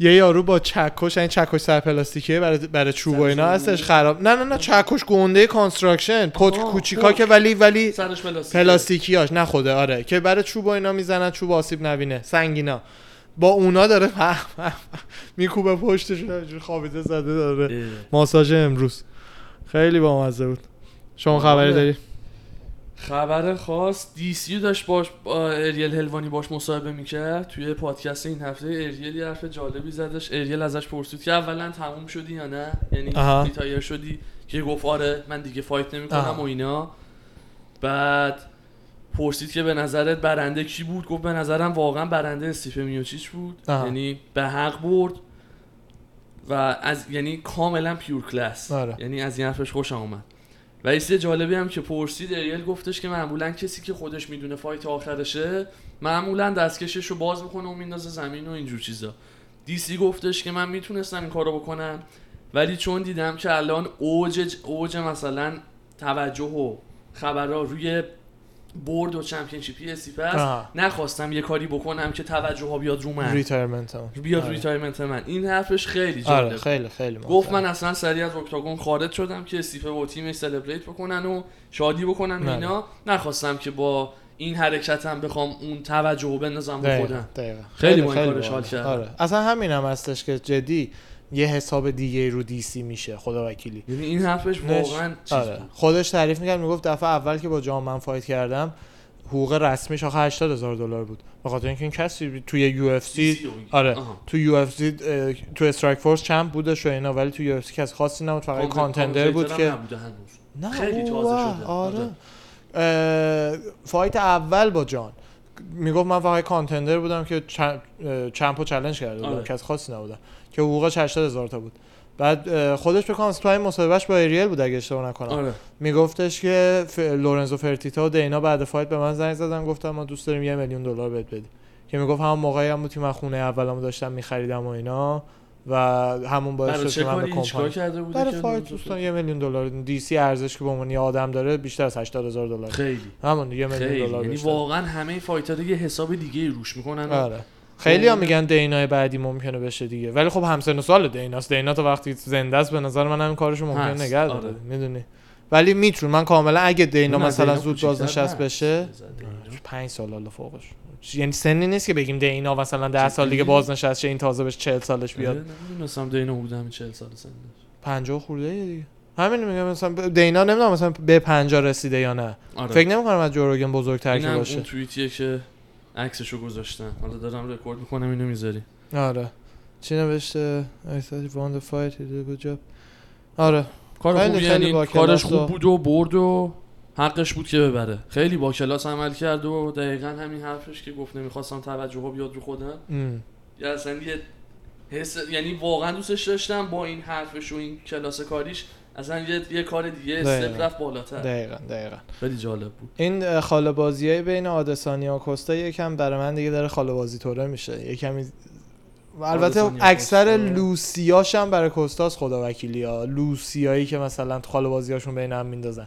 یه یارو با چکش این چکش سر پلاستیکیه برای برای چوب و اینا هستش. خراب. نه نه نه چکش گنده construction پتک کوچیکا. که ولی ولی سرش پلاستیک پلاستیکیاش نه خوده آره. که برای چوب و اینا می‌زنن چوب آسیب نبینه سنگینا. با اونا داره میکوبه پشتش خوابیده زده داره. ماساژ امروز. خیلی بامزه بود. شما خبری آره. داری؟ خبر خاص دی سیو داشت باش با اریل هلوانی باش مصاحبه می‌کرد. توی پادکست این هفته اریل یه حرف جالبی زدش. اریل ازش پرسید که اولا تموم شدی یا نه؟ یعنی. retire شدی؟ که گفت آره من دیگه fight نمی‌کنم. و اینا. بعد پرسید که به نظرت برنده کی بود؟ گفت به نظرم واقعا برنده استیپه میوچیچ بود. آها. یعنی به حق برد و از یعنی کاملا pure class آره. یعنی از این حرفش خوشم اومد. و یه جالبی هم که پرسید اریل گفتش که معمولا کسی که خودش می‌دونه fight آخرشه معمولا دستکشش رو باز می‌کنه و میندازه زمین و اینجور چیزا. دی سی گفتش که من می‌تونستم این کارو بکنم ولی چون دیدم که الان اوج اوج مثلا توجه و خبرها روی برد و championship ی استیپه است آها. نخواستم یه کاری بکنم که توجه ها بیاد رو من retirement هم بیاد آره. retirement من این حرفش خیلی جالب آره خیلی خیلی گفت مهمه. من اصلا سریع از octagon خارج شدم که استیپه و تیمش celebrate بکنن و شادی بکنن و بله. اینا نخواستم که با این حرکتم بخوام اون توجه رو بندازم به خودم. خیلی با این کارش. حال کردم. آره اصلا همین هم هستش که جدی یه حساب دیگه رو دی سی میشه خدا وکیلی یعنی این حرفش نش- واقعا چیز آره. بود خودش تعریف می‌کرد می‌گفت دفعه اول که با جان من fight کردم حقوق رسمیش آخه 80 هزار دلار بود به خاطر اینکه این کسی توی UFC. آره. آها. تو UFC تو Strikeforce champ بودش و اینا ولی تو UFC کس خاصی نبود فقط contender بود commentator که هم نبوده هنوز. نه خیلی تازه شده. آره اه، fight اول با جان می‌گفت من فقط contender بودم که cham- اه، champ و challenge کرده بودم آره. کس خاصی نبودم که حقوقش 80 هزار تا بود. بعد خودش به تو این مصاحبهش با اریل بود اگه اشتباه نکنم. آره. میگفتش که ف... لورنزو فرتیتا و دینا بعد fight به من زنگ زدن گفتم ما دوست داریم یه میلیون دلار بهت بدیم. که می‌گفت همون موقعی هم بود که من خونه اولمو داشتم میخریدم و اینا و همون باعث شد که من به کمپانی کرده بوده برای فایت دوستان یه میلیون دلار دی سی ارزش که به عنوان آدم داره بیشتر از 80 هزار دلار خیلی. همون یه میلیون دلار یعنی. واقعا همه فایترها یه حساب دیگه روش می‌کنن آره. خیلی واقعا. میگن دینای بعدی ممکنه بشه دیگه ولی خب همسن و سال دیناست دینا تا وقتی زنده است به نظر من همین کارشو ممکن نگه داره آره. می‌دونی ولی میتون من کاملا اگه دینا مثلا دینا زود بازنشست. بشه دینا. پنج سال حالا فوقش یعنی سنی نیست که بگیم دینا مثلا ده سال دیگه؟ بازنشست شه این تازه بهش 40 سالش بیاد آره، نمی‌دونستم دینا بوده همین 40 سال سنش 50 خورده دیگه همین میگم مثلا دینا نمی‌دونم مثلا به 50 رسیده یا نه آره. فکر نمی‌کنم از جوروگن بزرگتر که باشه اون توییتیه که عکسشو گذاشتن. حالا دارم رکورد می‌کنم اینو می‌ذاری. آره. چی نوشته؟ I thought he won the fight he did a good job. آره. کار خوبی خیلی یعنی کارش خوب بود و برد و حقش بود که ببره. خیلی با کلاس عمل کرد و دقیقا همین حرفش که گفت نمی‌خواستم توجه ها بیاد رو خودم. یا اصلا یه حس یعنی واقعا دوستش داشتم با این حرفش و این کلاس کاریش. اصلا یه, یه کار دیگه. استپ رفت بالاتر دقیقا دقیقا خیلی جالب بود این خاله بازی های بین آدسانیا و کوستا یکم برای من دیگه داره خاله بازی طوره میشه یه کمی البته اکثر. لوسیاش هم برای کوستاس خدا وکیلی ها لوسیایی که مثلا تو خاله بازیاشون بین هم میندازن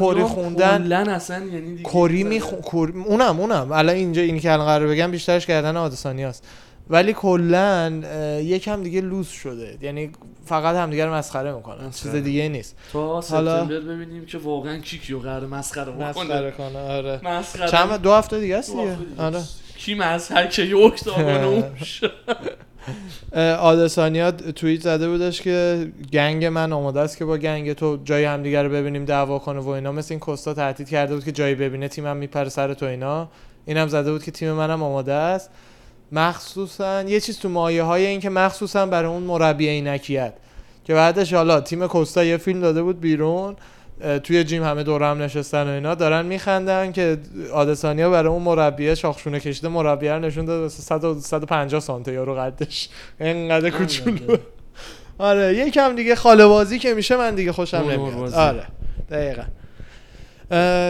کری خوندن- اصلا یعنی دیگه کری. میخون. اونم اونم الان اینجا اینی که الان قرار بگم بیشترش کردن آدسانیاست ولی کلا یکم دیگه لوس شده. یعنی فقط همدیگه رو مسخره می‌کنن. چیز مسخره. دیگه نیست. تا حالا- سپتامبر ببینیم که واقعا کی کیو قرار مسخره مسخره بکنه کنه آره. مسخره. چند دو هفته دیگه است دیگه. آره. کی اون شد. اه، آدسانیا توییت زده بودش که گنگ من آماده است که با گنگ تو جای همدیگه رو ببینیم دعوا کنه و اینا. مثل این کوستا تهدید کرده بود که جایی ببینه تیمم میپره سر تو اینا. اینم زده بود که تیم منم آماده است. مخصوصا یه چیز تو مایه های این که مخصوصا برای اون مربی عینکیت که بعدش حالا تیم کوستا یه فیلم داده بود بیرون توی جیم همه دور هم نشستن و اینا. دارن میخندن که آدسانیا برای اون مربیه شاخشونه کشیده مربیه رو نشون داده واسه 100 و 150 سانتی یارو قدش. انقدر کوچولو. آره یکم دیگه خاله بازی که میشه من دیگه خوشم نمیاد. آره دقیقا.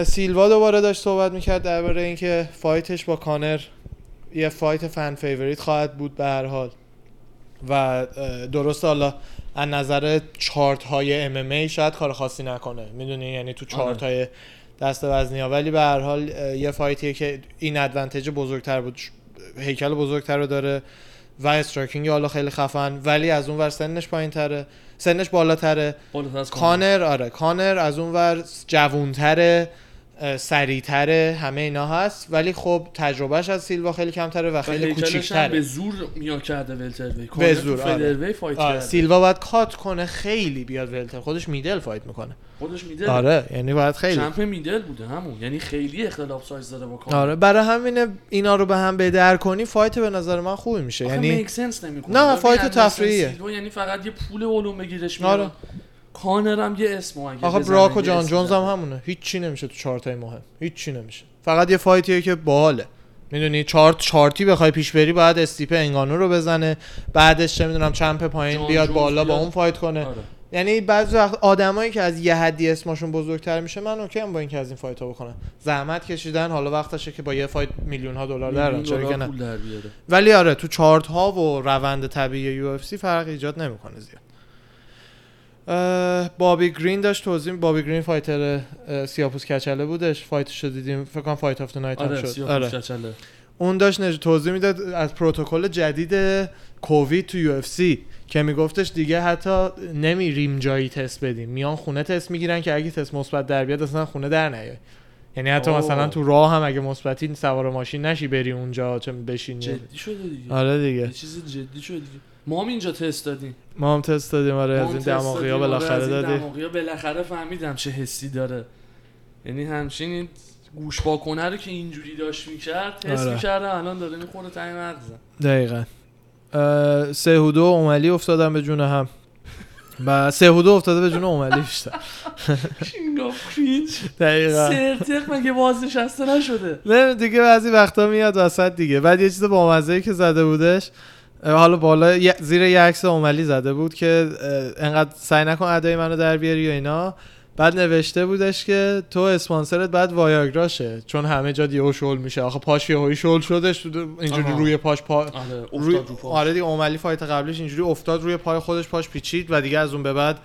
سیلوا دوباره داشت صحبت می‌کرد درباره اینکه fight ش با کانر یه fight fan favorite خواهد بود به هر حال. و اه، درسته حالا از نظر چارت های MMA شاید کار خاصی نکنه. می‌دونی؟ یعنی تو چارت های دست وزنی ها. ولی به هر حال یه fight یه که این advantage بزرگتر بود. هیکل بزرگتر رو داره و striking حالا خیلی خفن. ولی از اون ور سنش پایین تره سنش بالاتره. کانر آره. کانر از اون ور جوونتره. سریعتره همه اینا هست. ولی خب تجربهش از سیلوا خیلی کمتره و خیلی خیلی به کوچیکتره. زور میا کرده ولتروی به زور، آره. فایت آره کرده. سیلوا باید کات کنه خیلی بیاد ولتر. خودش میدل فایت می‌کنه. خودش میده آره یعنی باید خیلی. چمپ میدل بوده همون. یعنی خیلی اختلاف سایز داره با کانر آره برای همینه اینا رو به هم بدر کنی فایت به نظر من خوبی میشه. یعنی میک سنس نمی‌کنه. نه، فایت تفریحیه. یعنی فقط یه پول علوم بگیرش آره. کانر هم یه اسم اگه آخه براک و جان جونز هم. همونه. هیچی نمیشه تو چارتای مهم. هیچی نمیشه. فقط یه fight یه که باحاله. می‌دونی؟ chart chart ی بخوای پیش بری باید استیپه انگانو رو بزنه. بعدش چه می‌دونم champ پایین بیاد بالا با. اون fight کنه. آره. یعنی بعضی وقت آدمایی که از یه حدی اسمشون بزرگتر میشه من okay هم با اینکه از این fight ها بکنم. زحمت کشیدن حالا وقتشه که با یه fight میلیون ها دلار میلیون چرا که نه. در ولی آره تو چارت ها و روند طبیعی UFC فرق ایجاد نمی‌کنه زیاد. بابی گرین داشت توضیح بابی گرین fighter سیاپوس کچله بودش. fight ش رو دیدیم. فکر کنم fight of night هم آره شد. آره. کچله. اون داشت نج- توضیح می‌داد از پروتکل جدید کووید تو UFC که میگفتش دیگه حتی نمیریم جایی تست بدیم. میان خونه تست می‌گیرن که اگه تست مثبت در بیاد اصلا خونه در نیای یعنی حتی اوه. مثلا تو راه هم اگه مثبتی سوار ماشین نشی بری اونجا چه بشینی. جدی شده دیگه. آره دیگه. چیز جدی شده دیگه. ما هم اینجا تست دادیم. ما هم تست دادیم آره ما از این دماغی ها آره، بالاخره دادیم. دماغی ها بالاخره فهمیدم چه حسی داره. یعنی همچین این گوش واکنه رو که اینجوری داشت می‌کرد تست آره. می‌کرده الان داره می‌خوره تای مغزم دقیقا. سهودو و اوملی افتادن به جون هم. و سهودو افتاده به جون اوملی بیشتر. دقیقا. سرتق مگه بازنشسته نشده؟ نه دیگه بعضی وقتا میاد وسط دیگه. بعد یه چیز بامزه که زده بودش حالا بالا زیر یه عکس اوملی زده بود که انقدر سعی نکن ادای منو در بیاری و اینا. بعد نوشته بودش که تو اسپانسرت بعد وایاگراشه چون همه جا دیو شل میشه. آخه پاش یهویی شل شدش اینجوری. روی پاش پا آره روی رو آره دیگه اوملی فایت قبلش اینجوری افتاد روی پای خودش پاش پیچید و دیگه از اون به بعد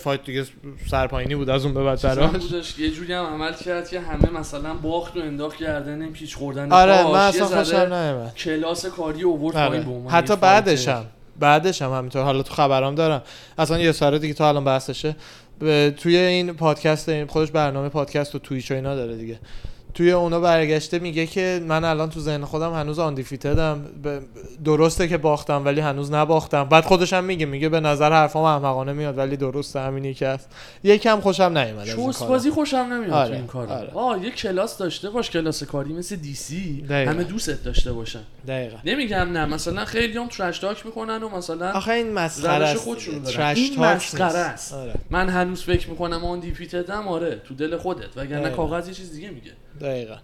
فایت دیگه سرپاینی بود از اون به بعد براش یه جوری هم عمل کرد که همه مثلا باخت و انداخت گردن این پیچ خوردن آره. من اصلا خوشم نیومد کلاس کاری اوورد آره. حتی بعدش. هم بعدش هم همینطور حالا تو خبرام دارم اصلا یه ساره دیگه تا الان بحثشه توی این پادکست این خودش برنامه پادکست و تویچ و اینا داره دیگه توی اونا برگشته میگه که من الان تو ذهن خودم هنوز آندیفیتدم درسته که باختم ولی هنوز نباختم بعد خودش هم میگه میگه به نظر حرفام احمقانه میاد ولی درسته همینی که هست یکم خوشم نیومد از. بازی خوشم نمیاد آره، این کار آره. آه یه کلاس داشته باش کلاس کاری مثل دی سی دقیقا. همه دوست داشته باشن دقیقا نمیگم نه مثلا خیلی هم trash talk می‌کنن و مثلا آخه این مسخره است. trash talk مسخره. است. آره من هنوز فکر می‌کنم undefeated م آره تو دل خودت وگرنه. کاغذ یه چیز دیگه میگه دقیقا.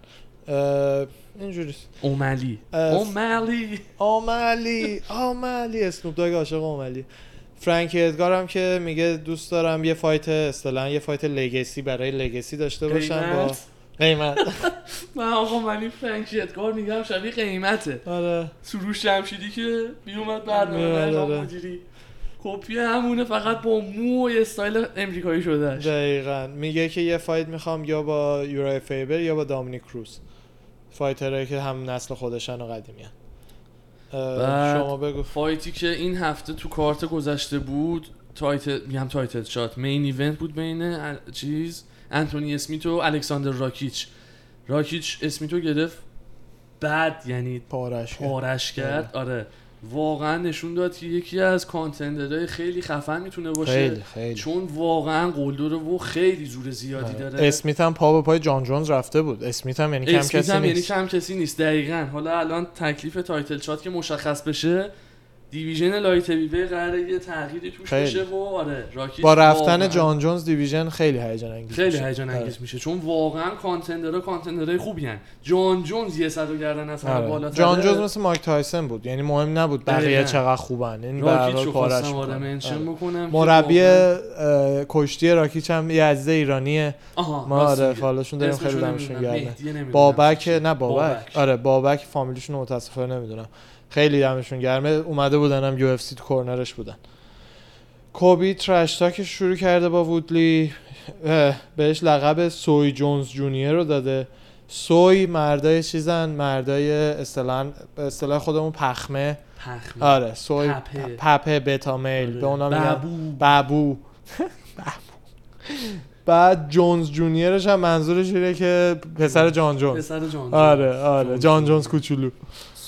اوملی. اه، اوملی. آملی آملی اسنوپ داگ عاشق آملی فرانک ادگار هم که میگه دوست دارم یه fight اصطلاحا یه fight legacy برای legacy داشته باشم با قیمت؟ من آقا منی فرانکی ادگار میگم شبیه قیمته. آره. سروش جمشیدی که میومد برنامه آره. مدیری. کپی همونه فقط با مو و استایل امریکایی شدهش. دقیقا. میگه که یه fight می‌خوام یا با یورای فیبر یا با دامینیک کروز fighter هایی که هم نسل خودشن و قدیمی بعد شما بگو. fight ی که این هفته تو کارت گذشته بود title میگم title shot main event بود بین ال- چیز انتونی اسمیت و الکساندر راکیچ. راکیچ اسمیتو گرفت بعد یعنی پارش کرد. پارش کرد. آره. واقعا نشون داد که یکی از contender های خیلی خفن می‌تونه باشه. خیلی خیلی. چون واقعا قلدره و خیلی زور زیادی آره. داره. اسمیت هم پا به پای جان جونز رفته بود. اسمیت هم یعنی کم کسی هم یعنی نیست. کم کسی نیست. دقیقا. حالا الان تکلیف title shot که مشخص بشه division light heavy قراره یه تغییری توش خیلی. بشه و آره راکیچ با رفتن واقعاً جان جونز division خیلی هیجان انگیز خیلی میشه. هیجان آره. انگیز میشه چون واقعا contender ها contender های خوبی هن. جان جونز یه سر و گردن از آره. بالاتره جان جونز مثل مایک تایسون بود یعنی مهم نبود بقیه. چقدر خوبن این راکیچ خواستم آره آره. بکنم مربی کشتی راکیچ هم یه عزیز ایرانیه ما آره. follow شون داریم خیلی دمشون. گرمه. بابک نه بابک. آره بابک فامیلیشون متاسفانه نمی‌دونم خیلی دمشون گرمه. اومده بودن هم UFC تو corner ش بودن. کوبی trash talk ش شروع کرده با وودلی. بهش لقب soy جونز Junior رو داده. soy مردای چیزن؟ مردای اصطلاحاً به اصطلاح خودمون پخمه. پخمه. آره soy پپه. پپه beta male. آره. به اونا میگن ببو بابو. بعد جونز Junior ش هم منظورش اینه که پسر جان جونز. پسر جان جونز. آره آره. جان جونز. کوچولو.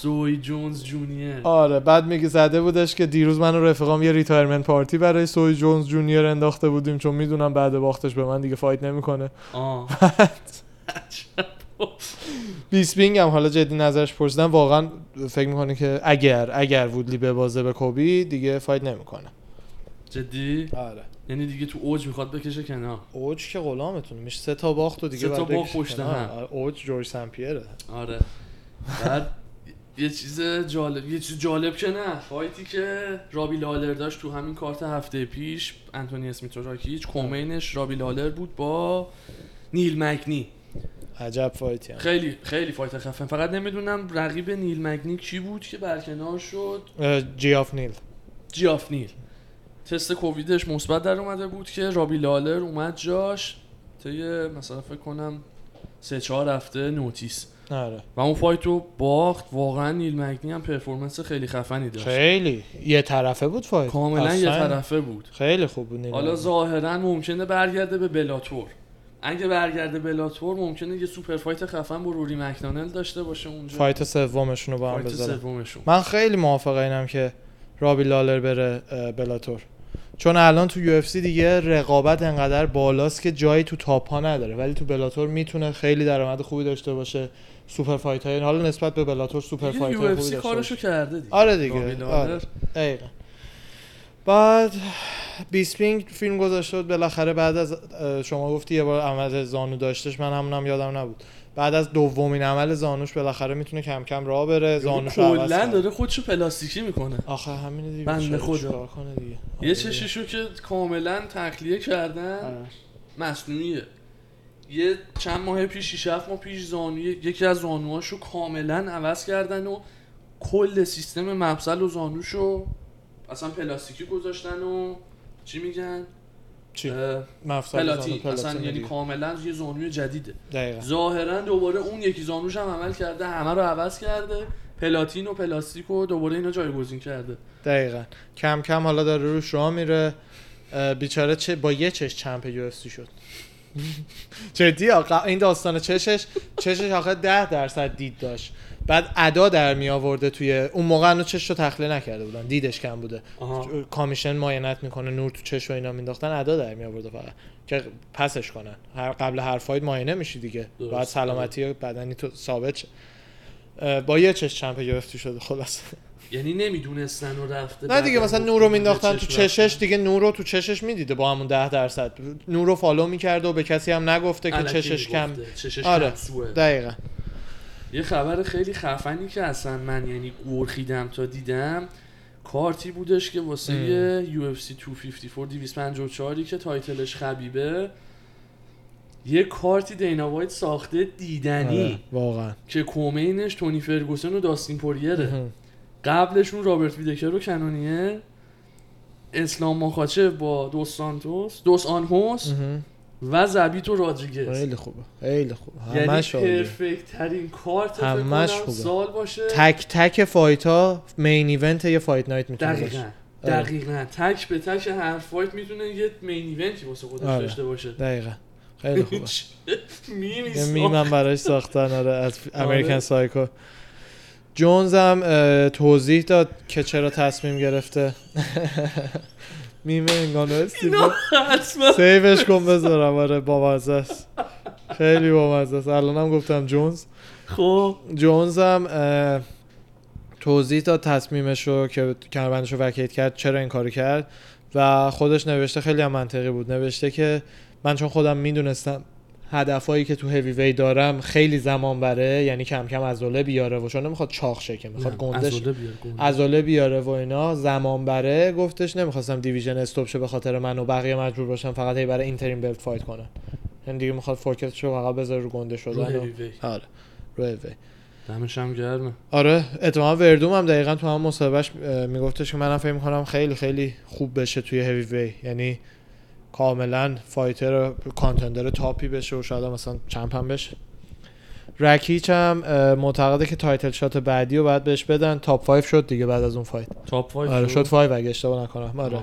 soy جونز Junior آره بعد میگه زده بودش که دیروز من و رفیقام یه retirement party برای soy جونز Junior انداخته بودیم چون می‌دونم بعد باختش به من دیگه fight نمی‌کنه. آه. بیسپینگ هم حالا جدی نظرش پرسیدم واقعا فکر می‌کنه که اگر اگر وودلی ببازه به کوبی دیگه fight نمی‌کنه. جدی؟ آره. یعنی دیگه تو اوج می‌خواد بکشه کنار. اوج که غلامتونه. میشه سه تا باخت و دیگه سه تا باخت پشت. هم. آره، اوج جورج سمپیره. آره. بعد یه چیز جالب یه چیز جالب که نه. fight ی که رابی لالر داشت تو همین کارت هفته پیش انتونی اسمیت راکیچ co-main ش رابی لالر بود با نیل مگنی عجب fight ی هم. خیلی خیلی fight خفن. فقط نمی‌دونم رقیب نیل مگنی کی بود که برکنار شد. جیاف نیل. جیاف نیل. تست کوویدش مثبت در اومده بود که رابی لالر اومد جاش طی مثلا فکر کنم سه چهار هفته notice. آره. و اون fight رو باخت واقعا نیل مگنی هم performance خیلی خفنی داشت. خیلی. یه طرفه بود fight. کاملا یه طرفه بود. خیلی خوب بود نیل حالا. ظاهرا ممکنه برگرده به بلاتور. اگه برگرده بلاتور ممکنه یه super fight خفن با روری مکدانل داشته باشه اونجا. fight سومشون رو با هم fight بذارن من خیلی موافق اینم که رابی لالر بره بلاتور. چون الان تو UFC دیگه رقابت انقدر بالاست که جایی تو top ها نداره. ولی تو بلاتور می‌تونه خیلی درآمد خوبی داشته باشه. super fight های حالا نسبت به بلاتور super fight های خوبی کارشو کرده دیگه. آره دیگه. آره. بعد بیسپینگ فیلم گذاشته بود. بالاخره بعد از شما گفتی یه بار عمل زانو داشتش. من همونم یادم نبود. بعد از دومین عمل زانوش بالاخره می‌تونه کم کم راه بره. زانوش کلا. داره خودشو پلاستیکی می‌کنه. آخه همین دیگه. بنده خدا. کنه دیگه؟ یه چششو که کاملا تخلیه کردن آره. مصنوعیه. یه چند ماه پیش 6 7 ماه پیش زانوی یکی از زانوهاشو کاملا عوض کردن و کل سیستم مفصل و زانوشو اصلا پلاستیکی گذاشتن و چی میگن؟ چی؟ مفصل زانو پلاتین پلاتین اصلا یعنی دیگه. کاملا یه زانوی جدیده. ظاهرا دوباره اون یکی زانوش هم عمل کرده همه رو عوض کرده پلاتین و پلاستیک و دوباره اینا جایگزین کرده. دقیقا. کم کم حالا داره روش راه میره. بیچاره چه با یه چش چمپ یو شد. جدی آقا این داستان چشش چشش آخه ده درصد دید داشت. بعد ادا در می آورده توی اون موقع هنوز چش رو تخلیه نکرده بودن. دیدش کم بوده. آها. کامیشن ماینت می‌کنه نور تو چش و اینا مینداختن ادا در می آورده فقط. که پسش کنن. هر قبل هر فایت ماینه میشی دیگه. درست. باید سلامتی بدنی تو ثابت با یه چش چمپ گرفتی شده خلاص یعنی نمی‌دونستن و رفته نه دیگه مثلا گفته نور رو به مینداختن تو چشش. دیگه نور رو تو چشش می‌دیده با همون ده درصد نور رو فالو می‌کرده و به کسی هم نگفته که چشش کم. چشش آره. دقیقا یه خبر خیلی خفنی که اصلا من یعنی گرخیدم تا دیدم کارتی بودش که واسه UFC 254 254 که title ش خبیبه یه کارتی دینا وایت ساخته دیدنی آره، واقعا که co-main ش تونی فرگوسن و داستین پوریره. قبلشون رابرت ویتاکر و کنونیره. اسلام ماخاچف با دوس سانتوس دوس آنهوس. و زبیت و رادریگز. خیلی خوبه خیلی خوبه. یعنی همش عالیه. perfect ترین کارت همش خوبه. سال باشه. تک تک fight ها main event یه fight night می‌تونه دقیقا باشه آره. دقیقا. تک به تک هر fight می‌تونه یه main event ی واسه خودش آره. داشته باشه. دقیقا. خیلی خوبه. meme ی meme م براش ساختن آره از American Psycho جونز هم توضیح داد که چرا تصمیم گرفته. میم انگانو استیو save ش کن بذارم آره بامزه است. خیلی بامزه است. الانم گفتم جونز. خب. جونز هم توضیح داد تصمیمش رو که کمربندش رو vacate کرد چرا این کارو کرد. و خودش نوشته خیلی هم منطقی بود. نوشته که من چون خودم می‌دونستم هدفهایی که تو هیوی وی دارم خیلی زمان بره یعنی کم کم عضله بیاره و چون نمی‌خواد چاق شه که می‌خواد گندش عضله بیاره و اینا. زمان بره گفتش نمی‌خواستم division stop شه به خاطر من و بقیه مجبور باشم فقط هی برای interim belt fight کنن. یعنی دیگه می‌خواد focus ش رو فقط بذاره رو گنده رو شدن و... هیوی وی. آره رو هیوی وی. دمش هم گرمه آره اتفاقا وردوم هم دقیقا تو هم مصاحبهش میگفتش که منم فکر می‌کنم خیلی خیلی خوب بشه توی هیوی وی یعنی کاملا fighter contender top ی بشه و شاید مثلا champ هم بشه. رکیچ هم معتقده که title shot بعدی رو باید بهش بدن. top 5 شد دیگه بعد از اون fight. top 5 آره شد؟ 5 اگه اشتباه نکنم. آره.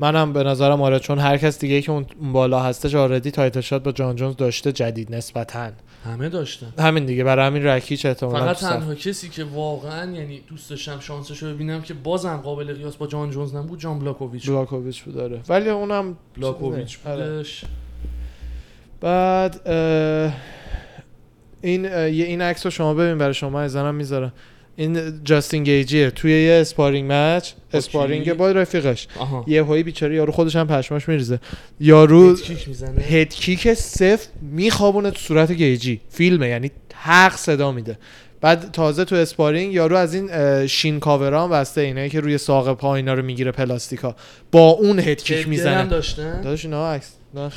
منم به نظرم آره چون هر کس دیگه که اون اون بالا هستش already title shot با جان جونز داشته جدید نسبتاً. همه داشتن. همین دیگه برای همین رکیچ احتمالاً فقط تنها کسی که واقعا یعنی دوست داشتم شانسش رو ببینم که بازم قابل قیاس با جان جونز نبود جان بلاکوویچ. بلاکوویچ بود داره ولی اونم بلاکوویچ. بودش. بعد این یه این عکس رو شما ببین برای شما ازنم می‌ذارم. این جاستین گیجیه توی یه sparring match sparring؟ با رفیقش. یه هایی بیچاره یارو خودش هم پشماش میریزه. یارو هد کیک صفر میخوابونه تو صورت گیجی فیلمه یعنی حق صدا میده. بعد تازه تو اسپارینگ یارو از این شین کاورا هم بسته اینایی که روی ساق پا اینا رو می‌گیره پلاستیکا. با اون هد کیک هدگر هم می‌زنه داشتن؟ داداش اینا عکس نه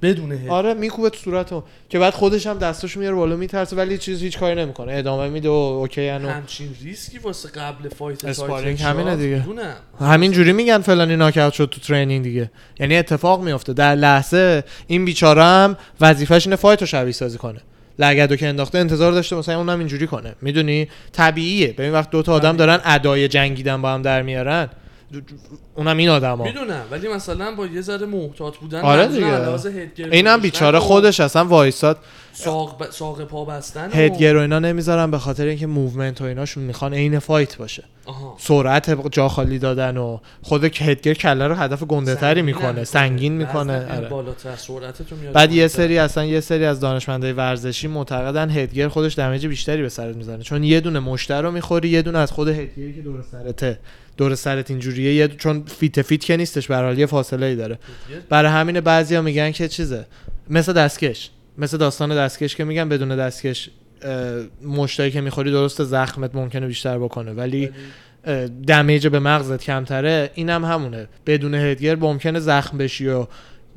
خیر. بدون هد آره میکوبه تو صورتو که بعد خودش هم دستاشو میاره بالا میترسه ولی چیز هیچ کاری نمی‌کنه. ادامه میده و اوکی انو همچین ریسکی واسه قبل fight sparring همینه دیگه. می‌دونم. همین جوری میگن فلانی ناکاوت شد تو training دیگه. یعنی اتفاق میفته در لحظه این بیچاره هم وظیفش اینه fight رو شبیه سازی کنه. لگدو که انداخته انتظار داشته مثلا اونم اینجوری کنه. می‌دونی؟ طبیعیه. ببین وقت دو تا آدم. دارن ادای جنگیدن با هم در میارن. اونم این آدما. می‌دونم ولی مثلا با یه ذره محتاط بودن آره دیگه. اینم بیچاره و خودش اصلا وایساد. ساق, ب... ساق پا بستن headgear و اینا نمی‌ذارن به خاطر اینکه movement و ایناشون می‌خوان عین fight باشه. آها. سرعت جا خالی دادن و خود headgear کله رو هدف گنده تری می‌کنه سنگین می‌کنه. آره. بعد یه. سری اصلا یه سری از دانشمندای ورزشی معتقدن headgear خودش damage بیشتری به سرت می‌زنه چون یه دونه مشت رو می‌خوری یه دونه از خود headgear ی که دور سرته. دور سرت اینجوریه یه چون fit fit که نیستش به یه فاصله ای داره. برای همین بعضیا میگن که چیزه؟ مثل دستکش. مثل داستان دستکش که میگن بدون دستکش مشتایی که می‌خوری درست زخمت ممکنه بیشتر بکنه. ولی دمیج به مغزت کمتره. اینم همونه. بدون هدگر ممکنه زخم بشی و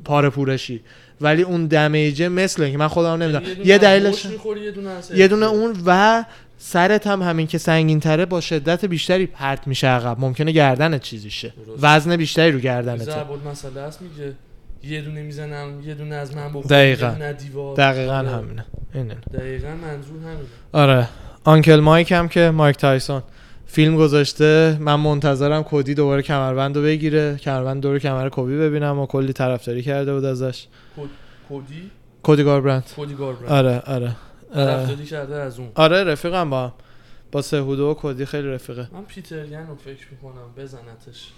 پاره پورشی ولی اون دمیجه مثل اینکه من خودم نمی‌دونم. یه دلیلش یه دونه یه دونه. اون و سرت هم همین که سنگین تره با شدت بیشتری پرت میشه عقب. ممکنه گردنت چیزی شه. وزن بیشتری رو گردنته ضرب المثل هست میگه یه دونه می‌زنم یه دونه از من بخور دقیقاً. دونه دیوار. دقیقا آره. همینه. اینه. دقیقا منظور همینه. آره. آنکل مایک هم که مایک تایسون. فیلم گذاشته. من منتظرم کودی دوباره کمربند رو بگیره. کمربند دور کمر کوبی ببینم و کلی طرفداری کرده بود ازش. کودی کودی گاربرند. کودی گاربرند. آره آره. اه، طرفداری کرده از اون. آره رفیقم با هم. با سهودو و کودی خیلی رفیقه. من پیتر ین رو فکر می‌کنم بزنتش.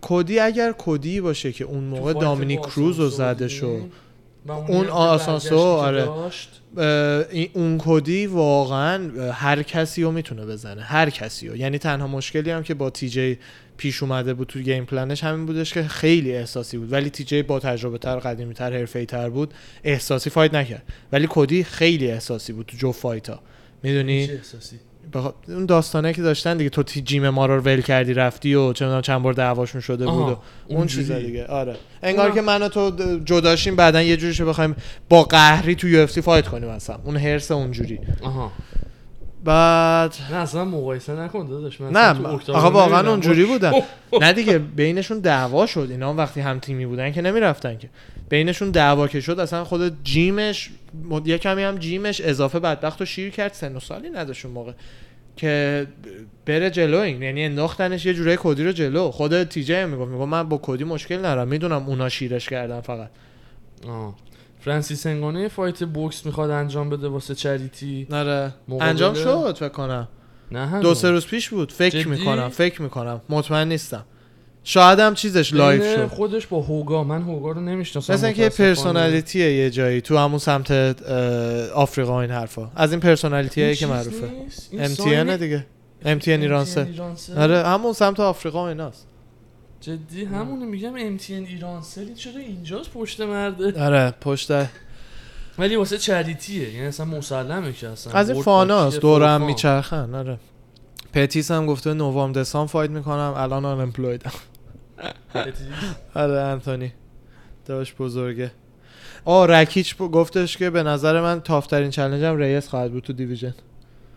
کودی اگر کودی باشه که اون موقع دامینیک با کروز رو زده شد دیدیم و اون آسانسور، که آره. اون کدی واقعا هر کسی رو می‌تونه بزنه. هر کسی رو. یعنی تنها مشکلی هم که با تی جی پیش اومده بود تو game plan ش همین بودش که خیلی احساسی بود. ولی تی جی با تجربه تر قدیمی تر حرفه‌ای تر بود احساسی fight نکرد. ولی کدی خیلی احساسی بود تو جو فایتا. می‌دونی؟ چه احساسی؟ بخ... اون داستانه که داشتن دیگه تو تی جیم ما رو ول کردی رفتی و چه می‌دونم چند بار دعواشون شده بود و اون اونجوری. چیزا دیگه. آره. انگار اونم- که من و تو جداشیم بعدا یه جوریشو بخوایم با قهری تو یو اف سی فایت کنیم اصلا. اون هرس اونجوری. آها. بعد نه اصلا مقایسه نکن داداش من نه آقا واقعا. اونجوری بودن. نه دیگه بینشون دعوا شد. اینا وقتی هم تیمی بودن که نمی‌رفتن که. بینشون دعوا که شد اصلا خود gym ش یه کمی هم gym ش اضافه بدبخت و شیر کرد. سن و سالی نداشت اون موقع. که بره جلو این. یعنی انداختنش یه جوره کدی رو جلو. خود تی جی هم می‌گفت می‌گفت من با کدی مشکل ندارم. می‌دونم اونا شیرش کردن فقط. آه. فرانسیس انگانه fight بوکس می‌خواد انجام بده واسه charity. مقابله- انجام شد فکر کنم. نه هنوز. دو سه روز پیش بود. فکر جدی؟ می‌کنم فکر می‌کنم. مطمئن نیستم. شاید هم چیزش لایف شد. خودش با هوگا. من هوگا رو نمی‌شناسم مثل اینکه متاسفانه. پرسونالیتیه یه جایی تو همون سمت آفریقا این حرفا. از این پرسونالیتی این هایی که معروفه. ساین- دیگه. MTN ایرانسل ایرانسل آره همون سمت آفریقا و ایناست. جدی همونو میگم MTN ایرانسل چرا اینجاست پشت مرده آره پشت ولی واسه چریتیه یعنی اصلا مسلمه که اصلا. از این فاناست دورم. میچرخن آره. پتیس هم گفته November December fight می‌کنم الان unemployed م. آره انتونی. داشت بزرگه. آه رکیچ گفتش که به نظر من tough ترین challenge م ریس خواهد بود تو division.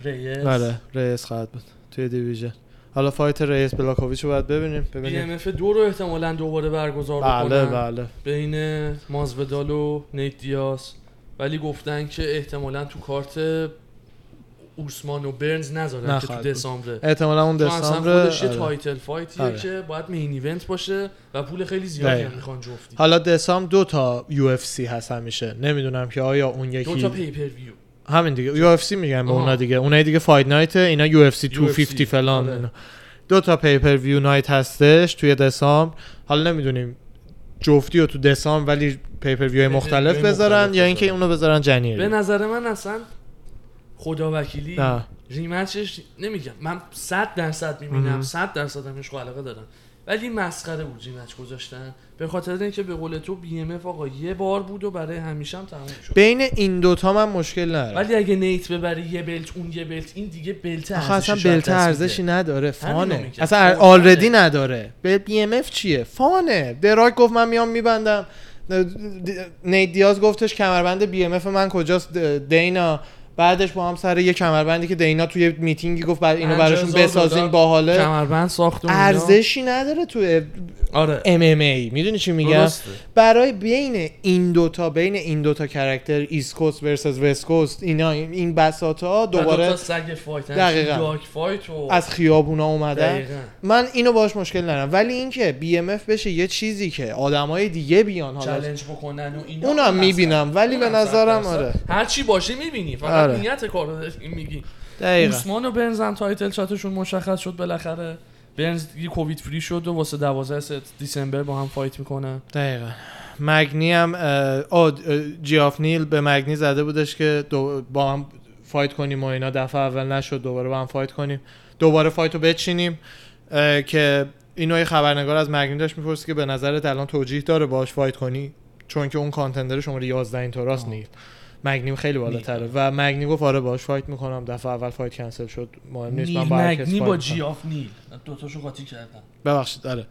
ریس آره ریس خواهد بود توی division. حالا fight ریس بلاکوویچ رو باید ببینیم B ببینیم M F دو رو احتمالا دوباره برگزار بله بکنن. بله. بین مازودال و نیت دیاس ولی گفتن که احتمالا تو کارت اوسمان و برنز نذارن که تو. دسامبره. احتمالا اون دسامبر خودش یه آره. title fight یه آره. که باید main event باشه و پول خیلی زیادی هم. می‌خوان جفتی. حالا دسامبر دو تا UFC هست همیشه. نمی‌دونم که آیا اون دو تا یکی pay-per-view همین دیگه UFC میگن به. اونا دیگه اونای دیگه fight night اینا UFC 250 فلان آره. اینا. دو تا pay-per-view night هستش توی دسامبر حالا نمی‌دونیم جفتی رو تو دسامبر ولی pay-per-view مختلف بذارن یا اینکه. اونو بذارن January به نظر من اصلا خدا وکیلی نه rematch ش نمیگم من 100 درصد می‌بینم مهم. 100 درصد هم عشق و علاقه دارم ولی مسخره بود rematch گذاشتن. به خاطر اینکه به قول تو BMF آقا یه بار بود و برای همیشه هم تموم شد. بین این دوتا من مشکل ندارم ولی اگه نیت ببری یه belt اون یه belt این دیگه belt آخه اصلا belt ارزشی. نداره fun ه. اصلا. already نداره. به BMF چیه؟ fun ه. The Rock گفت من میام میبندم. نیت دیاز گفتش کمربند BMF من کجاست؟ دینا. بعدش با هم سر یه کمربندی که دینا توی میتینگی گفت بعد اینو براشون 50,000 بسازیم دلار باحاله. کمربند ساخت و اینا. ارزشی نداره تو آره. MMA می‌دونی چی میگم؟ درسته. برای بین این دوتا بین این دوتا character East Coast versus West Coast اینا این بساطا دوباره دوباره تا سگ fight دقیقاً. fight و از خیابونا اومدن. دقیقاً. من اینو باش مشکل ندارم. ولی اینکه BMF بشه یه چیزی که آدمای دیگه بیان حالا. چالش بکنن و اینا اونم اون می‌بینم. ولی به نظرم. آره. هر چی باشه می‌بینی. فقط آره. نیت کار رو داری میگی. دقیقا. اوسمان و برنز هم title shot شون مشخص شد بالاخره. برنز دیگه COVID free شد و واسه 12th December با هم fight می‌کنن دقیقا. مگنی هم اه، جیاف نیل به مگنی زده بودش که دو با هم fight کنیم و اینا. دفعه اول نشد دوباره با هم fight کنیم. دوباره fight رو بچینیم که اینو یه خبرنگار از مگنی داشت می‌پرسه که به نظرت الان توجیه داره باش fight کنی؟ چون که اون contender شماره 11 این طوراست آه. نیل. مگنی خیلی بالاتره. و مگنی گفت آره باش fight می‌کنم. دفعه اول fight کنسل شد. مهم نیست. من با مگنی با. جیاف نیل. دوتاشو قاطی کردن ببخشید آره.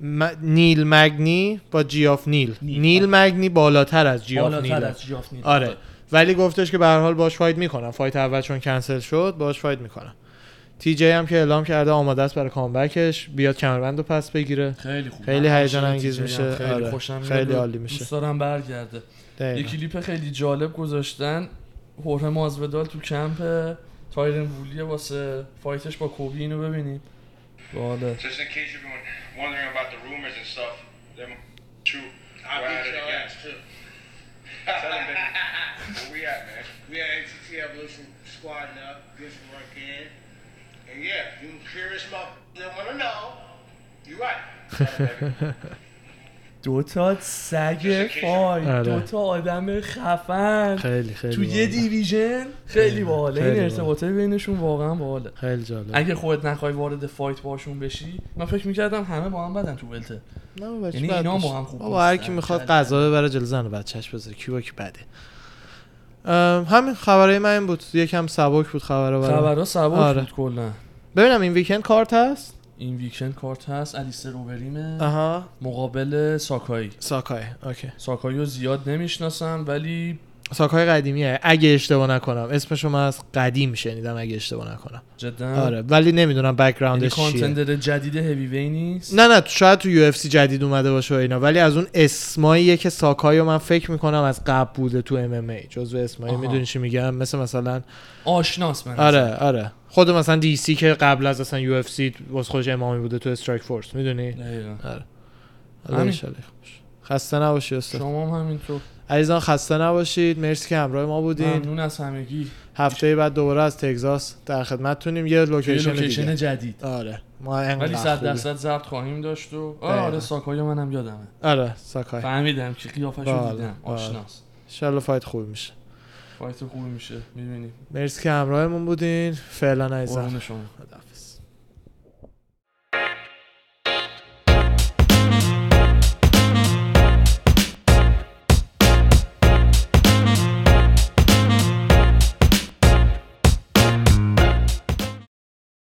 م- نیل مگنی با جیاف نیل. نیل. نیل مگنی بالاتر از جیاف بالاتر نیل از جیاف نیل آره. ولی گفتش که به هر حال باش fight می‌کنم. fight اول چون کنسل شد باش fight می‌کنم. تی جی هم که اعلام کرده آماده است برای comeback ش بیاد کمربند رو پس بگیره. خیلی خوب. خیلی هیجان انگیز. میشه. خیلی آره. خوشم خیلی عالی میشه. دوست دارم برگرده. دقیقا. یه کلیپ خیلی جالب گذاشتن. هوره مازودال تو کمپ تایرن وولیه واسه فایتش با کوبی اینو ببینیم. باله. Yeah, you curious about them wanna know. You right. دو تا سگ fight آره. دو تا آدم خفن خیلی خیلی تو یه. division خیلی باحاله این خیلی ارتباطه بینشون واقعا باحاله خیلی جالب اگه خودت نخوای وارد fight باشون بشی من فکر می‌کردم همه با هم بدن تو welter یعنی اینا. با هم خوب بابا هر. کی می‌خواد. غذا ببره جلو زن و بچهش بذاره کی با کی بده همین خبرهای من این بود یکم سبک بود خبرها برام. خبرها سبک آره. بود کلا ببینم این weekend کارت هست این weekend کارت هست. الیستر اووریمه آها. مقابل ساکایی. ساکای. اوکی. ساکایی رو زیاد نمی‌شناسم ولی ساکای قدیمیه. اگه اشتباه نکنم. اسمشو من از قدیم شنیدم اگه اشتباه نکنم. جدا؟ آره ولی نمی‌دونم یعنی background ش چیه. contender جدید هیوی وی نیست؟ نه نه شاید تو UFC جدید اومده باشه و اینا ولی از اون اسماییه که ساکایو من فکر می‌کنم از قبل بوده تو MMA جزو اسمایی آها. می‌دونی چی میگم؟ مثل مثلا آشناس من آره آره. خود مثلا دی سی که قبل از اصلا UFC واسه خودش MMA ای بوده تو Strikeforce می‌دونی؟ دقیقاً. آره. خوب. خسته نباشی استاد. شما هم همینطور. عزیزان خسته نباشید. مرسی که همراه ما بودین. ممنون از همگی. هفته بعد دوباره از تگزاس در خدمتتونیم یه location location دیگه. جدید. آره. ما ولی صد خوبی. درصد ضبط خواهیم داشت و دقیقاً. آره ساکای منم یادمه. آره ساکای. فهمیدم که قیافش رو بله، دیدم. بله. آشناس. انشالله فایت خوبی میشه. فایت خوبی میشه. می‌بینیم. مرسی که همراهمون بودین. فعلا عزیزم. قربون شما.